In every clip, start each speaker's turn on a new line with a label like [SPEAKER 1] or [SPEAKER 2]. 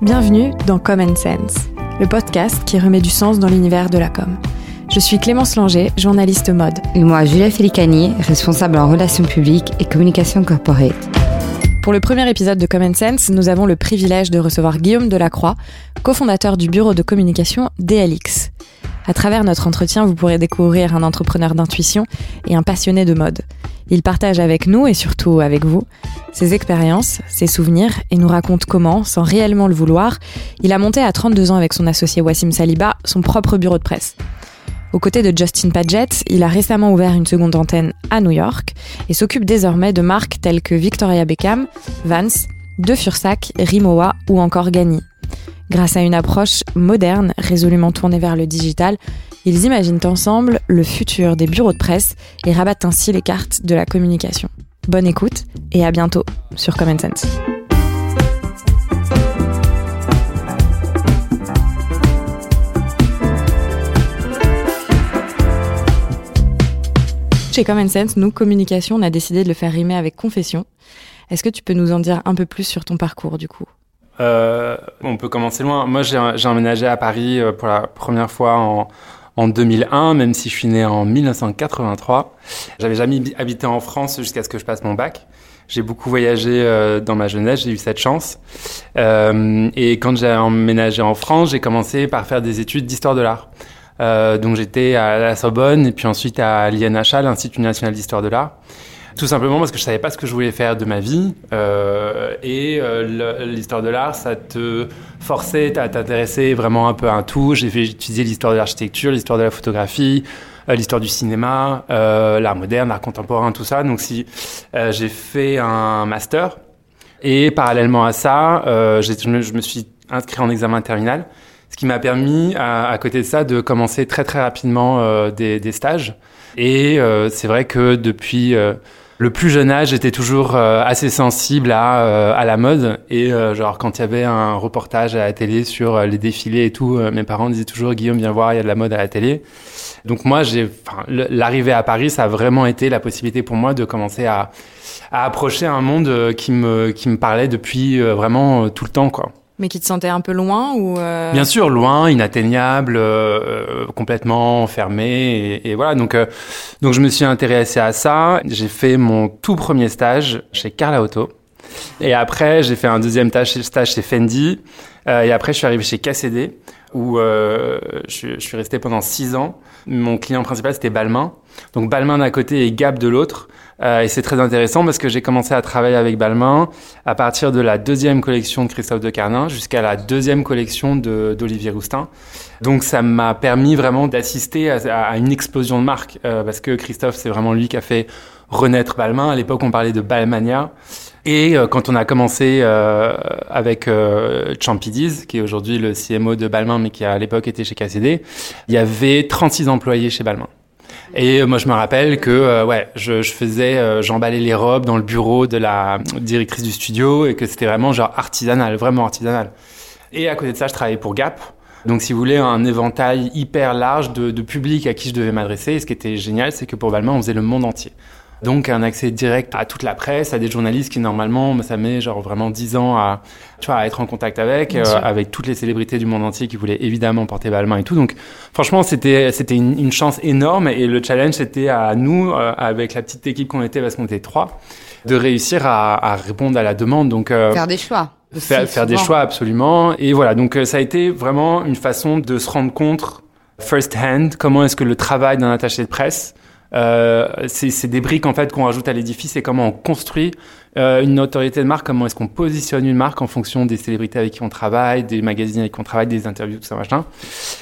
[SPEAKER 1] Bienvenue dans Common Sense, le podcast qui remet du sens dans l'univers de la com. Je suis Clémence Langer, journaliste mode.
[SPEAKER 2] Et moi, Julia Félicani, responsable en relations publiques et communication corporate.
[SPEAKER 1] Pour le premier épisode de Common Sense, nous avons le privilège de recevoir Guillaume Delacroix, cofondateur du bureau de communication DLX. À travers notre entretien, vous pourrez découvrir un entrepreneur d'intuition et un passionné de mode. Il partage avec nous et surtout avec vous ses expériences, ses souvenirs et nous raconte comment, sans réellement le vouloir, il a monté à 32 ans avec son associé Wassim Saliba son propre bureau de presse. Aux côtés de Justin Paget, il a récemment ouvert une seconde antenne à New York et s'occupe désormais de marques telles que Victoria Beckham, Vans, De Fursac, Rimowa ou encore Gagny. Grâce à une approche moderne, résolument tournée vers le digital, ils imaginent ensemble le futur des bureaux de presse et rabattent ainsi les cartes de la communication. Bonne écoute et à bientôt sur Common Sense. Chez Common Sense, nous, communication, on a décidé de le faire rimer avec confession. Est-ce que tu peux nous en dire un peu plus sur ton parcours du coup?
[SPEAKER 3] Euh, On peut commencer loin. Moi, j'ai emménagé à Paris euh, pour la première fois en, en 2001, même si je suis né en 1983. J'avais jamais habité en France jusqu'à ce que je passe mon bac. J'ai beaucoup voyagé euh, dans ma jeunesse, j'ai eu cette chance. Et quand j'ai emménagé en France, j'ai commencé par faire des études d'histoire de l'art. Euh, donc j'étais à la Sorbonne et puis ensuite à l'INHA, l'Institut national d'histoire de l'art. Tout simplement parce que je savais pas ce que je voulais faire de ma vie euh, et euh, l'histoire de l'art, ça te forçait à t'intéresser vraiment un peu à tout. J'ai étudié l'histoire de l'architecture, l'histoire de la photographie, euh, l'histoire du cinéma, euh, l'art moderne, l'art contemporain, tout ça. Donc si euh, j'ai fait un master et parallèlement à ça, je me suis inscrit en examen terminal ce qui m'a permis, à, à, côté de ça, de commencer très très rapidement euh, des, des, stages. Et euh, c'est vrai que depuis euh, le plus jeune âge, j'étais toujours assez sensible à, à la mode. Et genre quand il y avait un reportage à la télé sur les défilés et tout, mes parents disaient toujours Guillaume, viens voir, il y a de la mode à la télé. Donc moi, j'ai, l'arrivée à Paris, ça a vraiment été la possibilité pour moi de commencer à, à approcher un monde qui me qui me parlait depuis vraiment tout le temps, quoi.
[SPEAKER 1] Mais qui te sentait un peu loin ou euh...
[SPEAKER 3] Bien sûr, loin, inatteignable, euh, complètement fermé et, voilà. Donc, euh, donc je me suis intéressé à ça. J'ai fait mon tout premier stage chez Carla Auto. Et après, j'ai fait un deuxième stage chez Fendi. Euh, et après, je suis arrivé chez KCD où euh, je, je, suis resté pendant six ans. Mon client principal, c'était Balmain. Donc Balmain d'un côté et Gap de l'autre. Euh, et c'est très intéressant parce que j'ai commencé à travailler avec Balmain à partir de la deuxième collection de Christophe de Carnin jusqu'à la deuxième collection d'Olivier Roustin. Donc ça m'a permis vraiment d'assister à, à, une explosion de marque euh, parce que Christophe, c'est vraiment lui qui a fait renaître Balmain. À l'époque, on parlait de Balmania. Et euh, quand on a commencé euh, avec euh, Champidis, qui est aujourd'hui le CMO de Balmain, mais qui à l'époque était chez KCD, il y avait 36 employés chez Balmain. Et moi, je me rappelle que euh, ouais, je, faisais, euh, j'emballais les robes dans le bureau de la directrice du studio et que c'était vraiment genre artisanal, vraiment artisanal. Et à côté de ça, je travaillais pour Gap. Donc, si vous voulez, un éventail hyper large de, de public à qui je devais m'adresser. Et ce qui était génial, c'est que pour Balmain, on faisait le monde entier. Donc un accès direct à toute la presse, à des journalistes qui normalement, ça met genre vraiment 10 ans à, tu vois, à être en contact avec, euh, avec toutes les célébrités du monde entier qui voulaient évidemment porter Balmain et tout. Donc franchement, c'était c'était une, une, chance énorme et le challenge c'était à nous, euh, avec la petite équipe qu'on était, parce qu'on était trois, de réussir à, à, répondre à la demande. Donc
[SPEAKER 2] euh, faire des choix.
[SPEAKER 3] Faire, faire des choix absolument. Et voilà, donc ça a été vraiment une façon de se rendre compte first hand comment est-ce que le travail d'un attaché de presse euh, c'est des briques en fait qu'on rajoute à l'édifice et comment on construit euh, une autorité de marque, comment est-ce qu'on positionne une marque en fonction des célébrités avec qui on travaille, des magazines avec qui on travaille, des interviews, tout ça machin.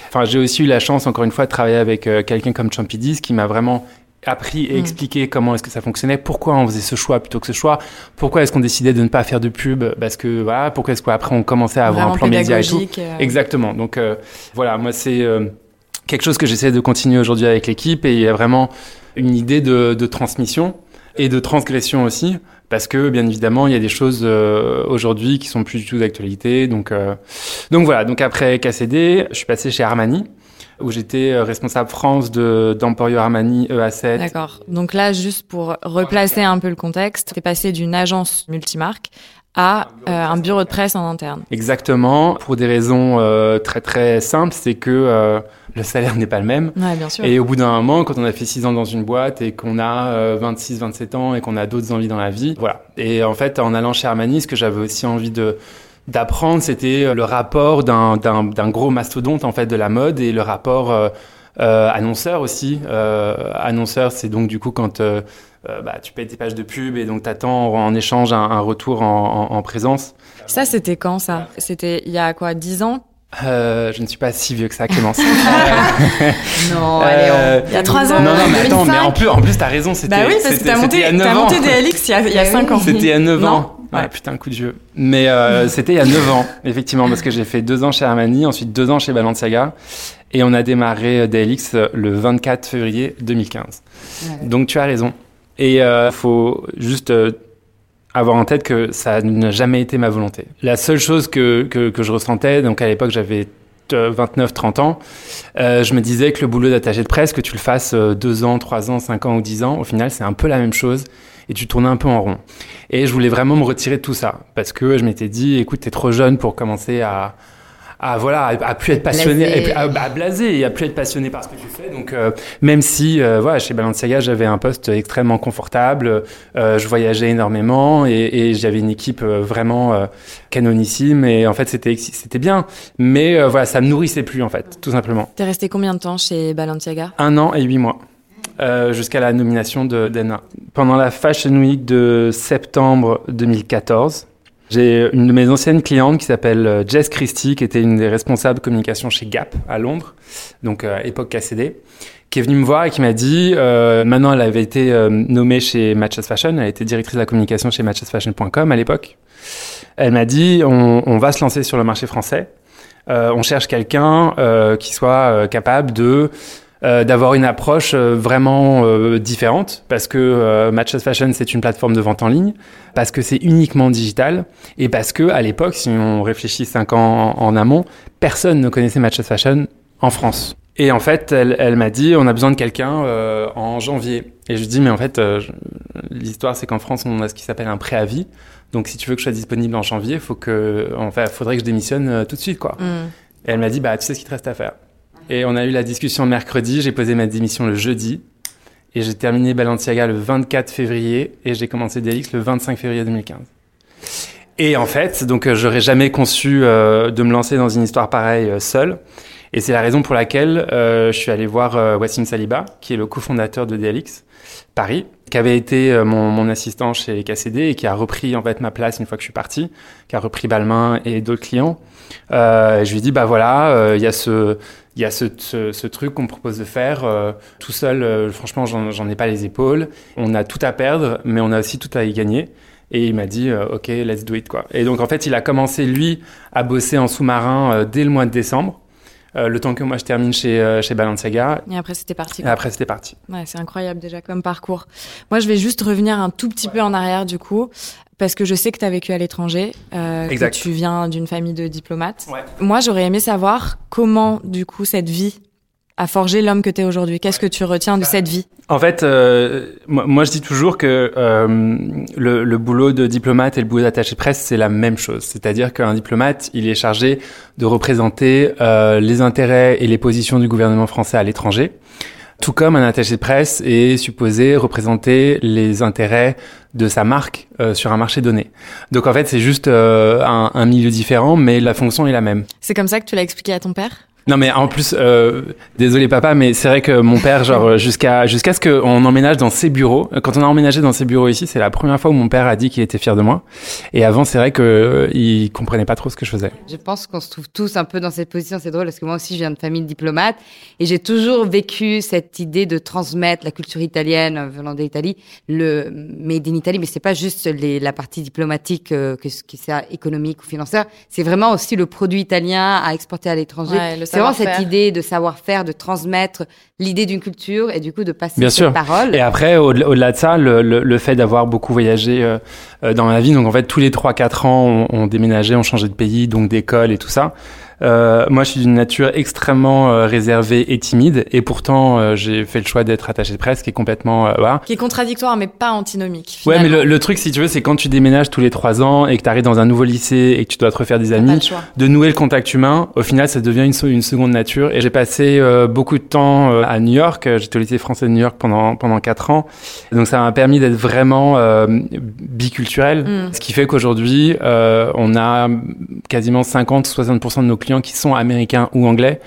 [SPEAKER 3] Enfin, j'ai aussi eu la chance encore une fois de travailler avec euh, quelqu'un comme Champidis qui m'a vraiment appris et mmh. expliqué comment est-ce que ça fonctionnait, pourquoi on faisait ce choix plutôt que ce choix, pourquoi est-ce qu'on décidait de ne pas faire de pub, parce que voilà, pourquoi est-ce qu'après on commençait à avoir
[SPEAKER 1] Vraiment
[SPEAKER 3] un plan média et tout.
[SPEAKER 1] Euh...
[SPEAKER 3] Exactement. Donc euh, voilà, moi c'est quelque chose que j'essaie de continuer aujourd'hui avec l'équipe et il y a vraiment une idée de, de, transmission et de transgression aussi parce que bien évidemment il y a des choses euh, aujourd'hui qui sont plus du tout d'actualité donc euh, donc voilà donc après KCD je suis passé chez Armani où j'étais euh, responsable France de d'Emporio Armani EA7.
[SPEAKER 1] D'accord. Donc là juste pour replacer un peu le contexte, tu es passé d'une agence multimarque à un bureau de presse en interne.
[SPEAKER 3] Exactement, pour des raisons très très simples, c'est que le salaire n'est pas le même.
[SPEAKER 1] Ouais, bien sûr.
[SPEAKER 3] Et au bout d'un moment, quand on a fait 6 ans dans une boîte et qu'on a 26, 27 ans et qu'on a d'autres envies dans la vie, voilà. Et en fait, en allant chez Armani, ce que j'avais aussi envie de d'apprendre, c'était le rapport d'un gros mastodonte en fait de la mode et le rapport euh, euh, annonceur aussi. Euh, annonceur, c'est donc du coup quand euh, euh, bah, tu payes tes pages de pub et donc tu attends en échange un, un retour en, en, en, présence.
[SPEAKER 1] Ça, c'était quand ça? C'était il y a quoi? 10 ans?
[SPEAKER 3] Euh, je ne suis pas si vieux que ça, Clémence.
[SPEAKER 1] non, allez, il y a 3 ans.
[SPEAKER 3] Non, non, mais attends, mais en plus, en plus, t'as raison, c'était.
[SPEAKER 1] Bah oui, parce que t'as monté, as monté DLX il y a, il y a 5 ans.
[SPEAKER 3] C'était il y a 9 ans. Ouais, putain, coup de jeu. Mais euh, c'était il y a 9 ans, effectivement, parce que j'ai fait 2 ans chez Armani, ensuite 2 ans chez Balenciaga, et on a démarré DLX le 24 février 2015. Ouais. Donc tu as raison. Et il euh, faut juste euh, avoir en tête que ça n'a jamais été ma volonté. La seule chose que, que, que je ressentais, donc à l'époque j'avais 29-30 ans, euh, je me disais que le boulot d'attaché de presse, que tu le fasses 2 ans, 3 ans, 5 ans ou 10 ans, au final c'est un peu la même chose et tu tournais un peu en rond. Et je voulais vraiment me retirer de tout ça parce que je m'étais dit, écoute, t'es trop jeune pour commencer à, à voilà, à, à plus être passionné, blasé. À, à, blaser et à plus être passionné par ce que tu fais. Donc euh, même si euh, voilà, chez Balenciaga, j'avais un poste extrêmement confortable, euh, je voyageais énormément et, et j'avais une équipe vraiment canonissime et en fait c'était c'était bien, mais voilà, ça me nourrissait plus en fait, tout simplement.
[SPEAKER 1] T'es resté combien de temps chez Balenciaga?
[SPEAKER 3] Un an et huit mois. Euh, jusqu'à la nomination de. Pendant la Fashion Week de septembre 2014, j'ai une de mes anciennes clientes qui s'appelle Jess Christie, qui était une des responsables communication chez Gap à Londres, donc euh, époque KCD, qui est venue me voir et qui m'a dit, euh, maintenant elle avait été euh, nommée chez Matches Fashion, elle était directrice de la communication chez matchesfashion.com à l'époque. Elle m'a dit, on, on, va se lancer sur le marché français, euh, on cherche quelqu'un qui soit capable de euh, d'avoir une approche euh, vraiment euh, différente parce que euh, Matches Fashion c'est une plateforme de vente en ligne, parce que c'est uniquement digital et parce que à l'époque, si on réfléchit cinq ans en, en, amont, personne ne connaissait Matches Fashion en France. Et en fait, elle, elle m'a dit on a besoin de quelqu'un euh, en janvier. Et je dis mais en fait, l'histoire c'est qu'en France on a ce qui s'appelle un préavis. Donc si tu veux que je sois disponible en janvier, faut que, enfin, faudrait que je démissionne tout de suite quoi. Mm. Et elle m'a dit bah tu sais ce qu'il te reste à faire. Et on a eu la discussion mercredi, j'ai posé ma démission le jeudi. Et j'ai terminé Balenciaga le 24 février et j'ai commencé DLX le 25 février 2015. Et en fait, donc euh, j'aurais jamais conçu euh, de me lancer dans une histoire pareille euh, seul. Et c'est la raison pour laquelle euh, je suis allé voir euh, Wassim Saliba, qui est le cofondateur de DLX Paris, qui avait été euh, mon, mon, assistant chez KCD et qui a repris en fait ma place une fois que je suis parti, qui a repris Balmain et d'autres clients. Je lui ai dit bah voilà, il y a ce il y a ce, ce, ce truc qu'on me propose de faire euh, tout seul. Euh, franchement, j'en ai pas les épaules. On a tout à perdre, mais on a aussi tout à y gagner. Et il m'a dit, euh, OK, let's do it, quoi. Et donc, en fait, il a commencé, lui, à bosser en sous-marin dès le mois de décembre. Euh, le temps que moi je termine chez, euh, chez Balenciaga.
[SPEAKER 1] Et après c'était parti.
[SPEAKER 3] Quoi. Et après c'était parti.
[SPEAKER 1] Ouais, c'est incroyable déjà comme parcours. Moi je vais juste revenir un tout petit peu en arrière du coup. Parce que je sais que tu as vécu à l'étranger, euh, que tu viens d'une famille de diplomates.
[SPEAKER 3] Ouais.
[SPEAKER 1] Moi, j'aurais aimé savoir comment, du coup, cette vie a forgé l'homme que tu es aujourd'hui Qu'est-ce que tu retiens de cette vie?
[SPEAKER 3] En fait, euh, moi, moi, je dis toujours que euh, le, le, boulot de diplomate et le boulot d'attaché de presse, c'est la même chose. C'est-à-dire qu'un diplomate, il est chargé de représenter euh, les intérêts et les positions du gouvernement français à l'étranger. Tout comme un attaché de presse est supposé représenter les intérêts de sa marque euh, sur un marché donné. Donc en fait, c'est juste euh, un, un milieu différent, mais la fonction est la même.
[SPEAKER 1] C'est comme ça que tu l'as expliqué à ton père?
[SPEAKER 3] Non mais en plus, euh, désolé papa, mais c'est vrai que mon père, genre jusqu'à jusqu'à ce qu'on emménage dans ses bureaux, quand on a emménagé dans ses bureaux ici, c'est la première fois où mon père a dit qu'il était fier de moi. Et avant, c'est vrai que euh, il comprenait pas trop ce que je faisais.
[SPEAKER 2] Je pense qu'on se trouve tous un peu dans cette position. C'est drôle parce que moi aussi, je viens de famille de diplomates et j'ai toujours vécu cette idée de transmettre la culture italienne venant d'Italie, le made in Italy. Mais c'est pas juste les, la partie diplomatique, euh, que, que c'est économique ou financière. C'est vraiment aussi le produit italien à exporter à l'étranger.
[SPEAKER 1] Ouais,
[SPEAKER 2] c'est vraiment cette idée de savoir-faire, de transmettre l'idée d'une culture et du coup de passer
[SPEAKER 3] Bien
[SPEAKER 2] cette
[SPEAKER 3] sûr.
[SPEAKER 2] parole.
[SPEAKER 3] Et après, au-delà, de ça, le, le, le fait d'avoir beaucoup voyagé euh, dans ma vie, donc en fait tous les 3-4 ans, on, on, déménageait, on changeait de pays, donc d'école et tout ça. Euh, moi, je suis d'une nature extrêmement euh, réservée et timide, et pourtant, euh, j'ai fait le choix d'être attaché de presse, qui est complètement, voilà.
[SPEAKER 1] Qui est contradictoire, mais pas antinomique.
[SPEAKER 3] Ouais, mais le, le, truc, si tu veux, c'est quand tu déménages tous les trois ans et que tu arrives dans un nouveau lycée et que tu dois te refaire des amis, de nouer le contact humain. Au final, ça devient une, une seconde nature. Et j'ai passé beaucoup de temps à New York. J'étais au lycée français de New York pendant pendant quatre ans, donc ça m'a permis d'être vraiment biculturel, mm. ce qui fait qu'aujourd'hui, on a quasiment 50-60% de nos clients qui sont américains ou anglais.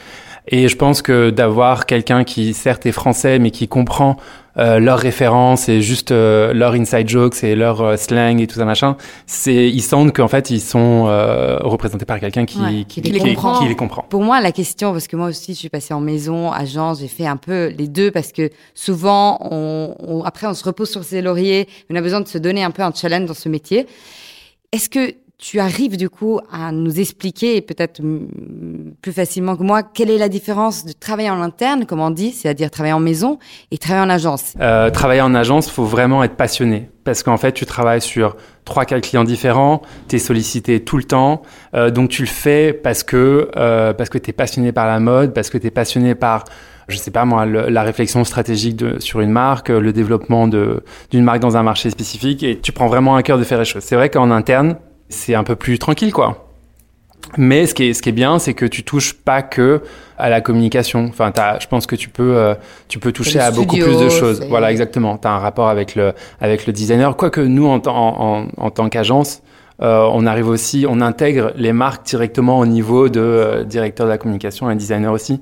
[SPEAKER 3] Et je pense que d'avoir quelqu'un qui certes est français mais qui comprend euh, leurs références et juste euh, leurs inside jokes et leur euh, slang et tout ça machin, c'est ils sentent qu'en fait ils sont euh, représentés par quelqu'un qui, qui, qui, les qui, les comprend.
[SPEAKER 2] Pour moi la question parce que moi aussi je suis passée en maison, agence, j'ai fait un peu les deux parce que souvent on, on, après on se repose sur ses lauriers, on a besoin de se donner un peu un challenge dans ce métier. Est-ce que tu arrives du coup à nous expliquer, peut-être plus facilement que moi, quelle est la différence de travailler en interne, comme on dit, c'est-à-dire travailler en maison, et travailler en agence.
[SPEAKER 3] Euh, Travailler en agence, faut vraiment être passionné, parce qu'en fait, tu travailles sur trois, quatre clients différents, tu es sollicité tout le temps, euh, donc tu le fais parce que, euh, parce que tu es passionné par la mode, parce que tu es passionné par je sais pas moi, la réflexion stratégique sur une marque, le développement d'une marque dans un marché spécifique, et tu prends vraiment à cœur de faire les choses. C'est vrai qu'en interne, c'est un peu plus tranquille, quoi. Mais ce qui est, ce qui est bien, c'est que tu touches pas que à la communication. Enfin, je pense que tu peux, euh, tu peux toucher à beaucoup plus de choses. Voilà, exactement. Tu as un rapport avec le, avec le designer. Quoique nous, en, en, en tant qu'agence, euh, on arrive aussi, on intègre les marques directement au niveau de euh, directeur de la communication et designer aussi.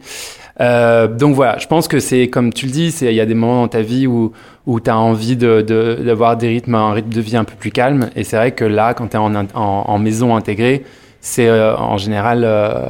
[SPEAKER 3] Euh, donc voilà, je pense que c'est comme tu le dis, il y a des moments dans ta vie où, où tu as envie d'avoir de, d'avoir des rythmes, un rythme de vie un peu plus calme. Et c'est vrai que là, quand tu es en, en, en, maison intégrée, c'est euh, en général euh,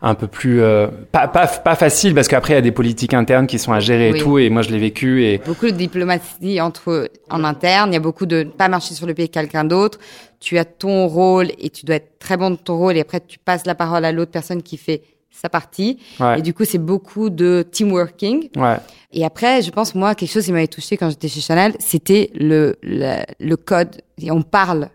[SPEAKER 3] un peu plus euh, pas, pas, pas facile parce qu'après il y a des politiques internes qui sont à gérer et tout. Et moi je l'ai vécu et
[SPEAKER 2] beaucoup de diplomatie entre en interne. Il y a beaucoup de pas marcher sur le pied de quelqu'un d'autre. Tu as ton rôle et tu dois être très bon de ton rôle. Et après tu passes la parole à l'autre personne qui fait sa partie. Et du coup, c'est beaucoup de teamworking.
[SPEAKER 3] Ouais.
[SPEAKER 2] Et après, je pense, moi, quelque chose qui m'avait touché quand j'étais chez Chanel, c'était le, le, code. Et on parle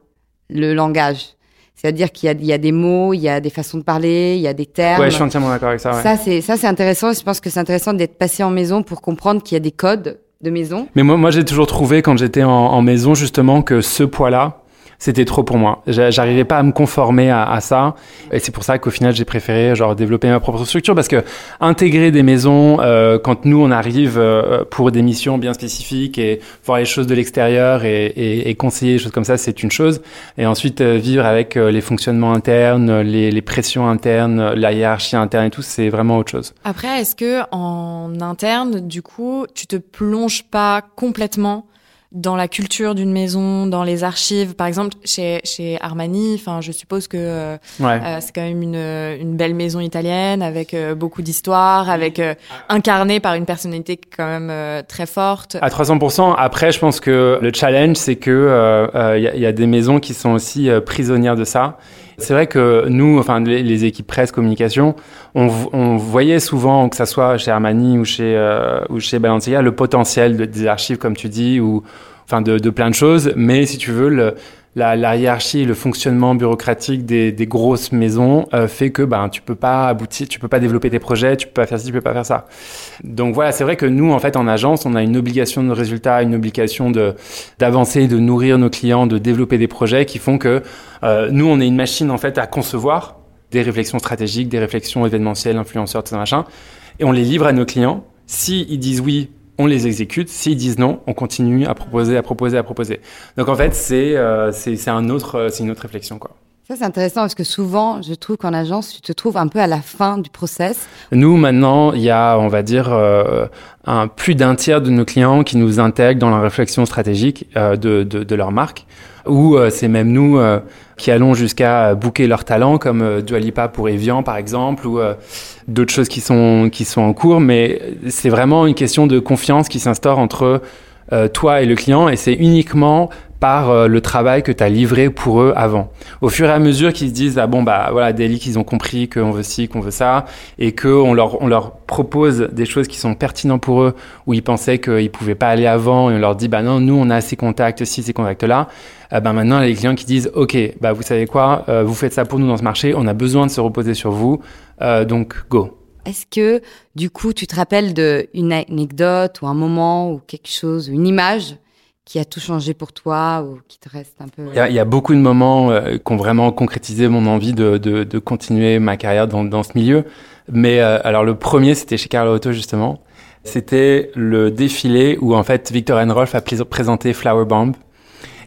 [SPEAKER 2] le langage. C'est-à-dire qu'il y a, il y a des mots, il y a des façons de parler, il y a des termes.
[SPEAKER 3] Ouais, je suis entièrement d'accord avec ça. Ouais.
[SPEAKER 2] Ça, c'est, ça, c'est intéressant. Je pense que c'est intéressant d'être passé en maison pour comprendre qu'il y a des codes de maison.
[SPEAKER 3] Mais moi, moi j'ai toujours trouvé, quand j'étais en, en maison, justement, que ce poids-là, c'était trop pour moi. J'arrivais pas à me conformer à, ça. Et c'est pour ça qu'au final, j'ai préféré genre développer ma propre structure parce que intégrer des maisons, euh, quand nous on arrive euh, pour des missions bien spécifiques et voir les choses de l'extérieur et, et, et, conseiller des choses comme ça, c'est une chose. Et ensuite euh, vivre avec euh, les fonctionnements internes, les, les, pressions internes, la hiérarchie interne et tout, c'est vraiment autre chose.
[SPEAKER 1] Après, est-ce que en interne, du coup, tu te plonges pas complètement dans la culture d'une maison, dans les archives. Par exemple, chez, chez Armani, enfin, je suppose que euh, euh c'est quand même une, une belle maison italienne avec euh, beaucoup d'histoire, avec euh, incarnée par une personnalité quand même très forte.
[SPEAKER 3] À 300%. Après, je pense que le challenge, c'est que il y, y, a des maisons qui sont aussi prisonnières de ça. C'est vrai que nous, enfin les, équipes presse communication, on, voyait souvent que ça soit chez Armani ou chez euh, ou chez Balenciaga le potentiel de, des archives comme tu dis ou enfin de, plein de choses, mais si tu veux la, hiérarchie, le fonctionnement bureaucratique des, des grosses maisons euh, fait que ben tu peux pas aboutir, tu peux pas développer tes projets, tu peux pas faire ci, tu peux pas faire ça. Donc voilà, c'est vrai que nous en fait en agence, on a une obligation de résultat, une obligation de d'avancer, de nourrir nos clients, de développer des projets qui font que euh, nous on est une machine en fait à concevoir des réflexions stratégiques, des réflexions événementielles, influenceurs, tout ça machin, et on les livre à nos clients. Si ils disent oui, on les exécute. S'ils disent non, on continue à proposer, à proposer, à proposer. Donc en fait, c'est euh, c'est un autre, euh, c'est une autre réflexion quoi.
[SPEAKER 2] Ça c'est intéressant parce que souvent, je trouve qu'en agence, tu te trouves un peu à la fin du process.
[SPEAKER 3] Nous maintenant, il y a, on va dire, euh, un plus d'un tiers de nos clients qui nous intègrent dans la réflexion stratégique euh, de, de, de, leur marque, ou euh, c'est même nous euh, qui allons jusqu'à booker leurs talents, comme euh, Dualipa pour Evian par exemple, ou d'autres choses qui sont qui sont en cours. Mais c'est vraiment une question de confiance qui s'instaure entre euh, toi et le client, et c'est uniquement par euh, le travail que tu as livré pour eux avant. Au fur et à mesure qu'ils se disent ah bon bah voilà Daily qu'ils ont compris qu'on veut ci, qu'on veut ça et que on leur on leur propose des choses qui sont pertinentes pour eux où ils pensaient qu'ils pouvaient pas aller avant et on leur dit bah non nous on a ces contacts ci ces contacts là euh, bah maintenant les clients qui disent ok bah vous savez quoi euh, vous faites ça pour nous dans ce marché on a besoin de se reposer sur vous euh, donc go.
[SPEAKER 2] Est-ce que, du coup, tu te rappelles d'une anecdote ou un moment ou quelque chose, une image qui a tout changé pour toi ou qui te reste un peu...
[SPEAKER 3] Il y a, y a beaucoup de moments euh, qui ont vraiment concrétisé mon envie de, de, de continuer ma carrière dans, dans ce milieu. Mais euh, alors le premier, c'était chez Carlo Auto justement. C'était le défilé où en fait Victor Rolf a présenté Flower Bomb.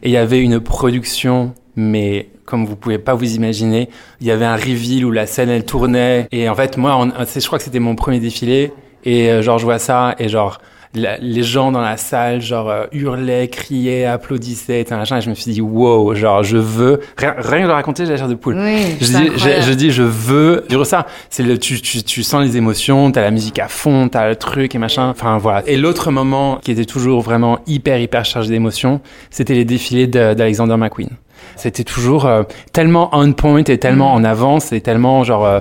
[SPEAKER 3] Et il y avait une production, mais comme vous pouvez pas vous imaginer, il y avait un reveal où la scène elle tournait. Et en fait moi, on- je crois que c'était mon premier défilé. Et euh, genre je vois ça et genre la- les gens dans la salle genre euh, hurlaient, criaient, applaudissaient, et machin. Et je me suis dit wow, genre je veux rien, rien que de raconter, j'ai la chair de poule.
[SPEAKER 2] Oui,
[SPEAKER 3] Je dis, je, je dis, je veux ça. C'est le, tu, tu, tu sens les émotions, t'as la musique à fond, t'as le truc et machin. Enfin voilà. Et l'autre moment qui était toujours vraiment hyper hyper chargé d'émotions, c'était les défilés de- d'Alexander McQueen. C'était toujours euh, tellement on point et tellement en avance et tellement genre euh,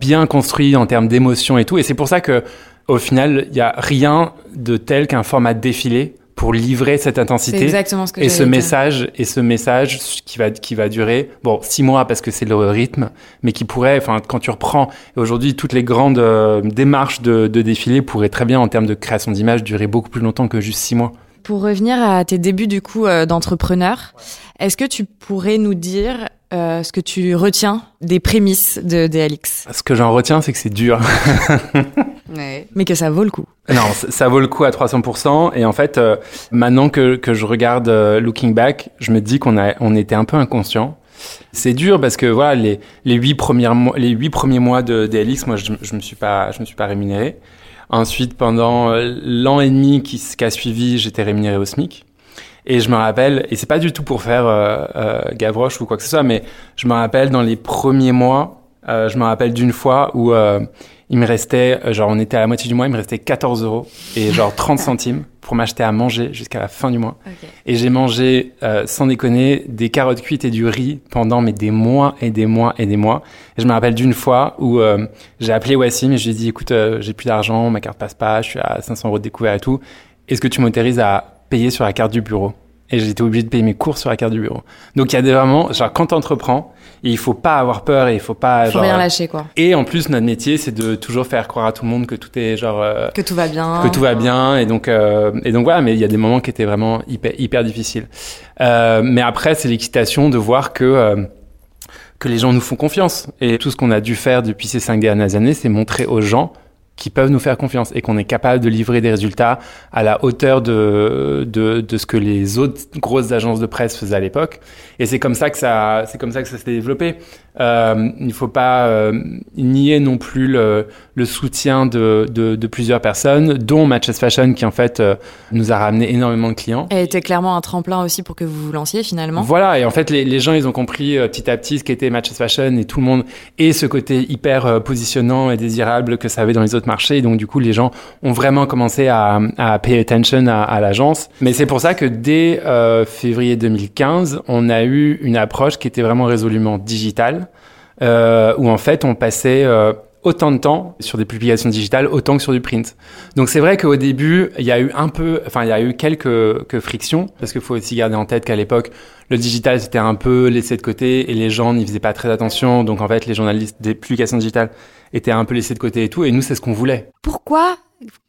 [SPEAKER 3] bien construit en termes d'émotions et tout. Et c'est pour ça que au final, il y a rien de tel qu'un format défilé pour livrer cette intensité
[SPEAKER 1] exactement ce que
[SPEAKER 3] et ce
[SPEAKER 1] dire.
[SPEAKER 3] message et ce message qui va qui va durer bon six mois parce que c'est le rythme mais qui pourrait enfin quand tu reprends aujourd'hui toutes les grandes euh, démarches de, de défilé pourraient très bien en termes de création d'image durer beaucoup plus longtemps que juste six mois
[SPEAKER 1] Pour revenir à tes débuts du coup euh, d'entrepreneur, est-ce que tu pourrais nous dire euh, ce que tu retiens des prémices de DLX,
[SPEAKER 3] ce que j'en retiens c'est que c'est dur.
[SPEAKER 2] Ouais.
[SPEAKER 1] mais que ça vaut le coup.
[SPEAKER 3] Non ça, vaut le coup à 300% et en fait euh, maintenant que que je regarde euh, looking back je me dis qu'on a on était un peu inconscient. C'est dur parce que voilà les les huit premiers mois les huit premiers mois de DLX moi je, je me suis pas je me suis pas rémunéré. Ensuite pendant euh, l'an et demi qui qui a suivi j'étais rémunéré au SMIC et je me rappelle et c'est pas du tout pour faire euh, euh, Gavroche ou quoi que ce soit mais je me rappelle dans les premiers mois euh, je me rappelle d'une fois où il me restait, genre on était à la moitié du mois, il me restait 14 euros et genre 30 centimes pour m'acheter à manger jusqu'à la fin du mois. Et j'ai mangé, sans déconner, des carottes cuites et du riz pendant mais des mois et des mois et des mois. Et je me rappelle d'une fois où j'ai appelé Wassim et je lui ai dit, écoute, j'ai plus d'argent, ma carte passe pas, je suis à 500 euros de découvert et tout. Est-ce que tu m'autorises à payer sur la carte du bureau et j'étais obligé de payer mes cours sur la carte du bureau. Donc il y a des vraiment, genre quand t'entreprends, il faut pas avoir peur et il faut pas
[SPEAKER 1] Faut
[SPEAKER 3] genre.
[SPEAKER 1] rien lâcher quoi.
[SPEAKER 3] Et en plus notre métier c'est de toujours faire croire à tout le monde que tout est genre euh,
[SPEAKER 1] Que tout va bien.
[SPEAKER 3] que tout va bien et donc euh, et donc voilà mais il y a des moments qui étaient vraiment hyper hyper difficiles euh, mais après c'est l'excitation de voir que que les gens nous font confiance et tout ce qu'on a dû faire depuis ces cinq dernières années c'est montrer aux gens qui peuvent nous faire confiance et qu'on est capable de livrer des résultats à la hauteur de, de, ce que les autres grosses agences de presse faisaient à l'époque. Et c'est comme ça que ça, c'est comme ça que ça s'est développé. Euh, il ne faut pas euh, nier non plus le, le soutien de, de, de, plusieurs personnes, dont Matches Fashion qui en fait euh, nous a ramené énormément de clients.
[SPEAKER 1] Et était clairement un tremplin aussi pour que vous vous lanciez finalement.
[SPEAKER 3] Voilà, et en fait les, les gens ils ont compris euh, petit à petit ce qu'était Matches Fashion et tout le monde et ce côté hyper euh, positionnant et désirable que ça avait dans les autres marchés. Et donc du coup les gens ont vraiment commencé à, à pay attention à, à l'agence. Mais c'est pour ça que dès euh, février 2015, on a eu une approche qui était vraiment résolument digitale, euh, où en fait on passait euh, autant de temps sur des publications digitales autant que sur du print. Donc c'est vrai qu'au début, il y a eu un peu, enfin il y a eu quelques, quelques frictions parce qu'il faut aussi garder en tête qu'à l'époque, le digital c'était un peu laissé de côté et les gens n'y faisaient pas très attention. Donc en fait, les journalistes des publications digitales étaient un peu laissés de côté et tout. Et nous, c'est ce qu'on voulait.
[SPEAKER 2] Pourquoi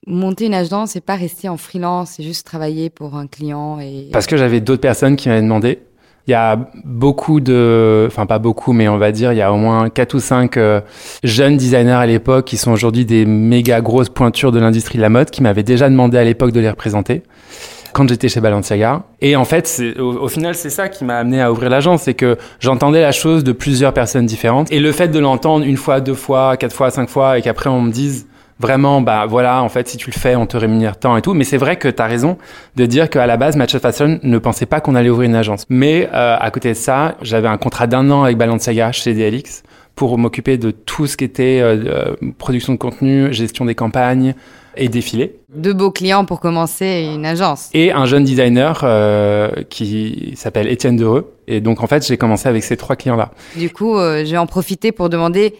[SPEAKER 2] monter une agence et pas rester en freelance et juste travailler pour un client et
[SPEAKER 3] Parce que j'avais d'autres personnes qui m'avaient demandé. Il y a beaucoup de, enfin pas beaucoup, mais on va dire, il y a au moins quatre ou cinq euh, jeunes designers à l'époque qui sont aujourd'hui des méga grosses pointures de l'industrie de la mode qui m'avaient déjà demandé à l'époque de les représenter quand j'étais chez Balenciaga. Et en fait, au, au, final, c'est ça qui m'a amené à ouvrir l'agence, c'est que j'entendais la chose de plusieurs personnes différentes. Et le fait de l'entendre une fois, deux fois, quatre fois, cinq fois, et qu'après on me dise vraiment, bah voilà, en fait, si tu le fais, on te rémunère tant et tout. Mais c'est vrai que tu as raison de dire qu'à la base, Match of Fashion ne pensait pas qu'on allait ouvrir une agence. Mais euh, à côté de ça, j'avais un contrat d'un an avec Balenciaga chez DLX pour m'occuper de tout ce qui était euh, production de contenu, gestion des campagnes, et défiler.
[SPEAKER 2] Deux beaux clients pour commencer une agence.
[SPEAKER 3] Et un jeune designer euh, qui s'appelle Étienne Dereux. Et donc en fait, j'ai commencé avec ces trois clients-là.
[SPEAKER 2] Du coup, euh, je vais en profiter pour demander,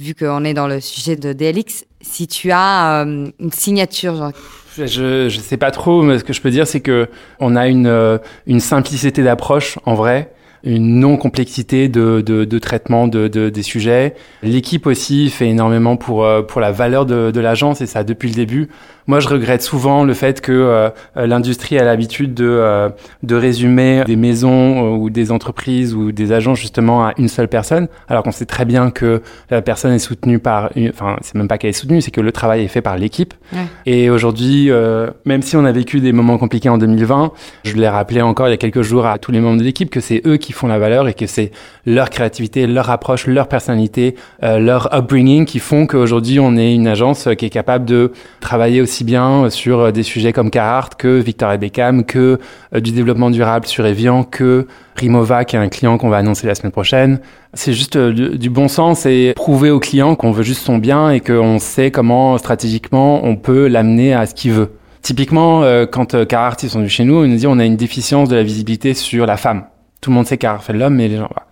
[SPEAKER 2] vu qu'on est dans le sujet de DLX, si tu as euh, une signature, genre
[SPEAKER 3] je je sais pas trop, mais ce que je peux dire, c'est que on a une euh, une simplicité d'approche en vrai, une non complexité de de, de traitement de, de des sujets. L'équipe aussi fait énormément pour euh, pour la valeur de de l'agence et ça depuis le début. Moi, je regrette souvent le fait que euh, l'industrie a l'habitude de euh, de résumer des maisons euh, ou des entreprises ou des agences justement à une seule personne, alors qu'on sait très bien que la personne est soutenue par, une- enfin, c'est même pas qu'elle est soutenue, c'est que le travail est fait par l'équipe.
[SPEAKER 2] Ouais.
[SPEAKER 3] Et aujourd'hui, euh, même si on a vécu des moments compliqués en 2020, je l'ai rappelé encore il y a quelques jours à tous les membres de l'équipe que c'est eux qui font la valeur et que c'est leur créativité, leur approche, leur personnalité, euh, leur upbringing qui font qu'aujourd'hui on est une agence euh, qui est capable de travailler aussi bien sur euh, des sujets comme Carhartt que Victoria Beckham, que euh, du développement durable sur Evian, que Rimova qui est un client qu'on va annoncer la semaine prochaine. C'est juste euh, du, bon sens et prouver au client qu'on veut juste son bien et qu'on sait comment stratégiquement on peut l'amener à ce qu'il veut. Typiquement, euh, quand euh, Carhartt ils sont venus chez nous, ils nous disent on a une déficience de la visibilité sur la femme. Tout le monde sait Carhartt fait l'homme, mais les gens voilà.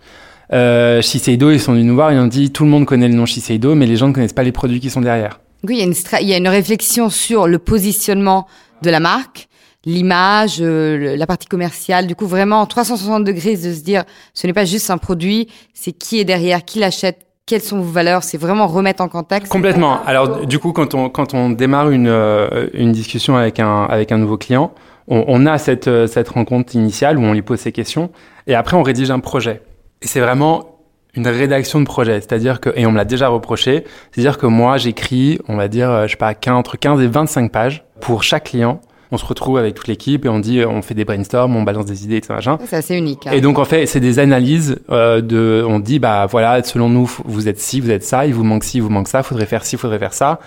[SPEAKER 3] Euh, Shiseido, ils sont venus nous voir, ils ont dit tout le monde connaît le nom Shiseido, mais les gens ne connaissent pas les produits qui sont derrière.
[SPEAKER 2] Il y a une, il y a une réflexion sur le positionnement de la marque, l'image, euh, la partie commerciale. Du coup, vraiment 360 degrés de se dire, ce n'est pas juste un produit, c'est qui est derrière, qui l'achète, quelles sont vos valeurs. C'est vraiment remettre en contexte.
[SPEAKER 3] Complètement. Alors du coup, quand on démarre une euh, discussion avec un nouveau client, on, on a cette euh, cette rencontre initiale où on lui pose ces questions et après on rédige un projet. Et c'est vraiment une rédaction de projet, c'est-à-dire que et on me l'a déjà reproché, c'est-à-dire que moi j'écris, on va dire euh, je sais pas 15, entre 15 et 25 pages pour chaque client. On se retrouve avec toute l'équipe et on dit on fait des brainstorms, on balance des idées et tout ça machin.
[SPEAKER 2] C'est assez unique. hein.
[SPEAKER 3] Et donc en fait, c'est des analyses euh, de, on dit bah voilà, selon nous, vous êtes ci, vous êtes ça, il vous manque ci, il vous manque ça, faudrait faire ci, faudrait faire ça.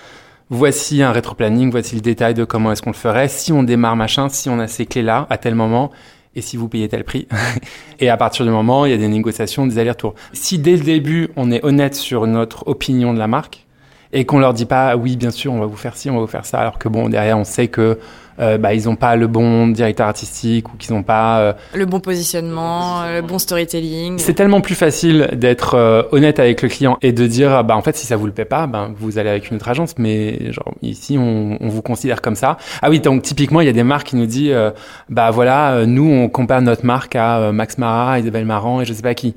[SPEAKER 3] Voici un rétro-planning, voici le détail de comment est-ce qu'on le ferait. Si on démarre machin, si on a ces clés là à tel moment, et si vous payez tel prix. et à partir du moment, il y a des négociations, des allers-retours. Si dès le début, on est honnête sur notre opinion de la marque et qu'on leur dit pas oui, bien sûr, on va vous faire ci, on va vous faire ça, alors que bon derrière, on sait que euh, bah, ils ont pas le bon directeur artistique ou qu'ils ont pas euh,
[SPEAKER 1] Le bon positionnement, le bon storytelling.
[SPEAKER 3] c'est tellement plus facile d'être euh, honnête avec le client et de dire ah, bah en fait si ça vous le paie pas ben vous allez avec une autre agence. Mais genre ici on, on vous considère comme ça. Ah oui donc typiquement il y a des marques qui nous disent euh, bah voilà euh, nous on compare notre marque à euh, Max Mara Isabelle Marant et je sais pas qui.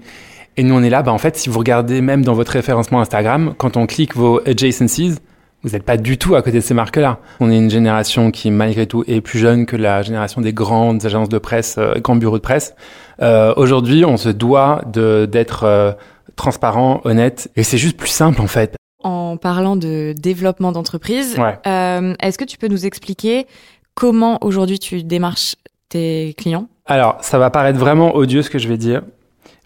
[SPEAKER 3] Et nous on est là bah en fait si vous regardez même dans votre référencement Instagram quand on clique vos adjacencies vous n'êtes pas du tout à côté de ces marques-là. On est une génération qui, malgré tout, est plus jeune que la génération des grandes agences de presse, euh, grands bureaux de presse. Euh, Aujourd'hui, on se doit de d'être euh, transparent, honnête, et c'est juste plus simple en fait.
[SPEAKER 1] En parlant de développement d'entreprise,
[SPEAKER 3] Ouais.
[SPEAKER 1] euh, est-ce que tu peux nous expliquer comment aujourd'hui tu démarches tes clients?
[SPEAKER 3] Alors, ça va paraître vraiment odieux ce que je vais dire,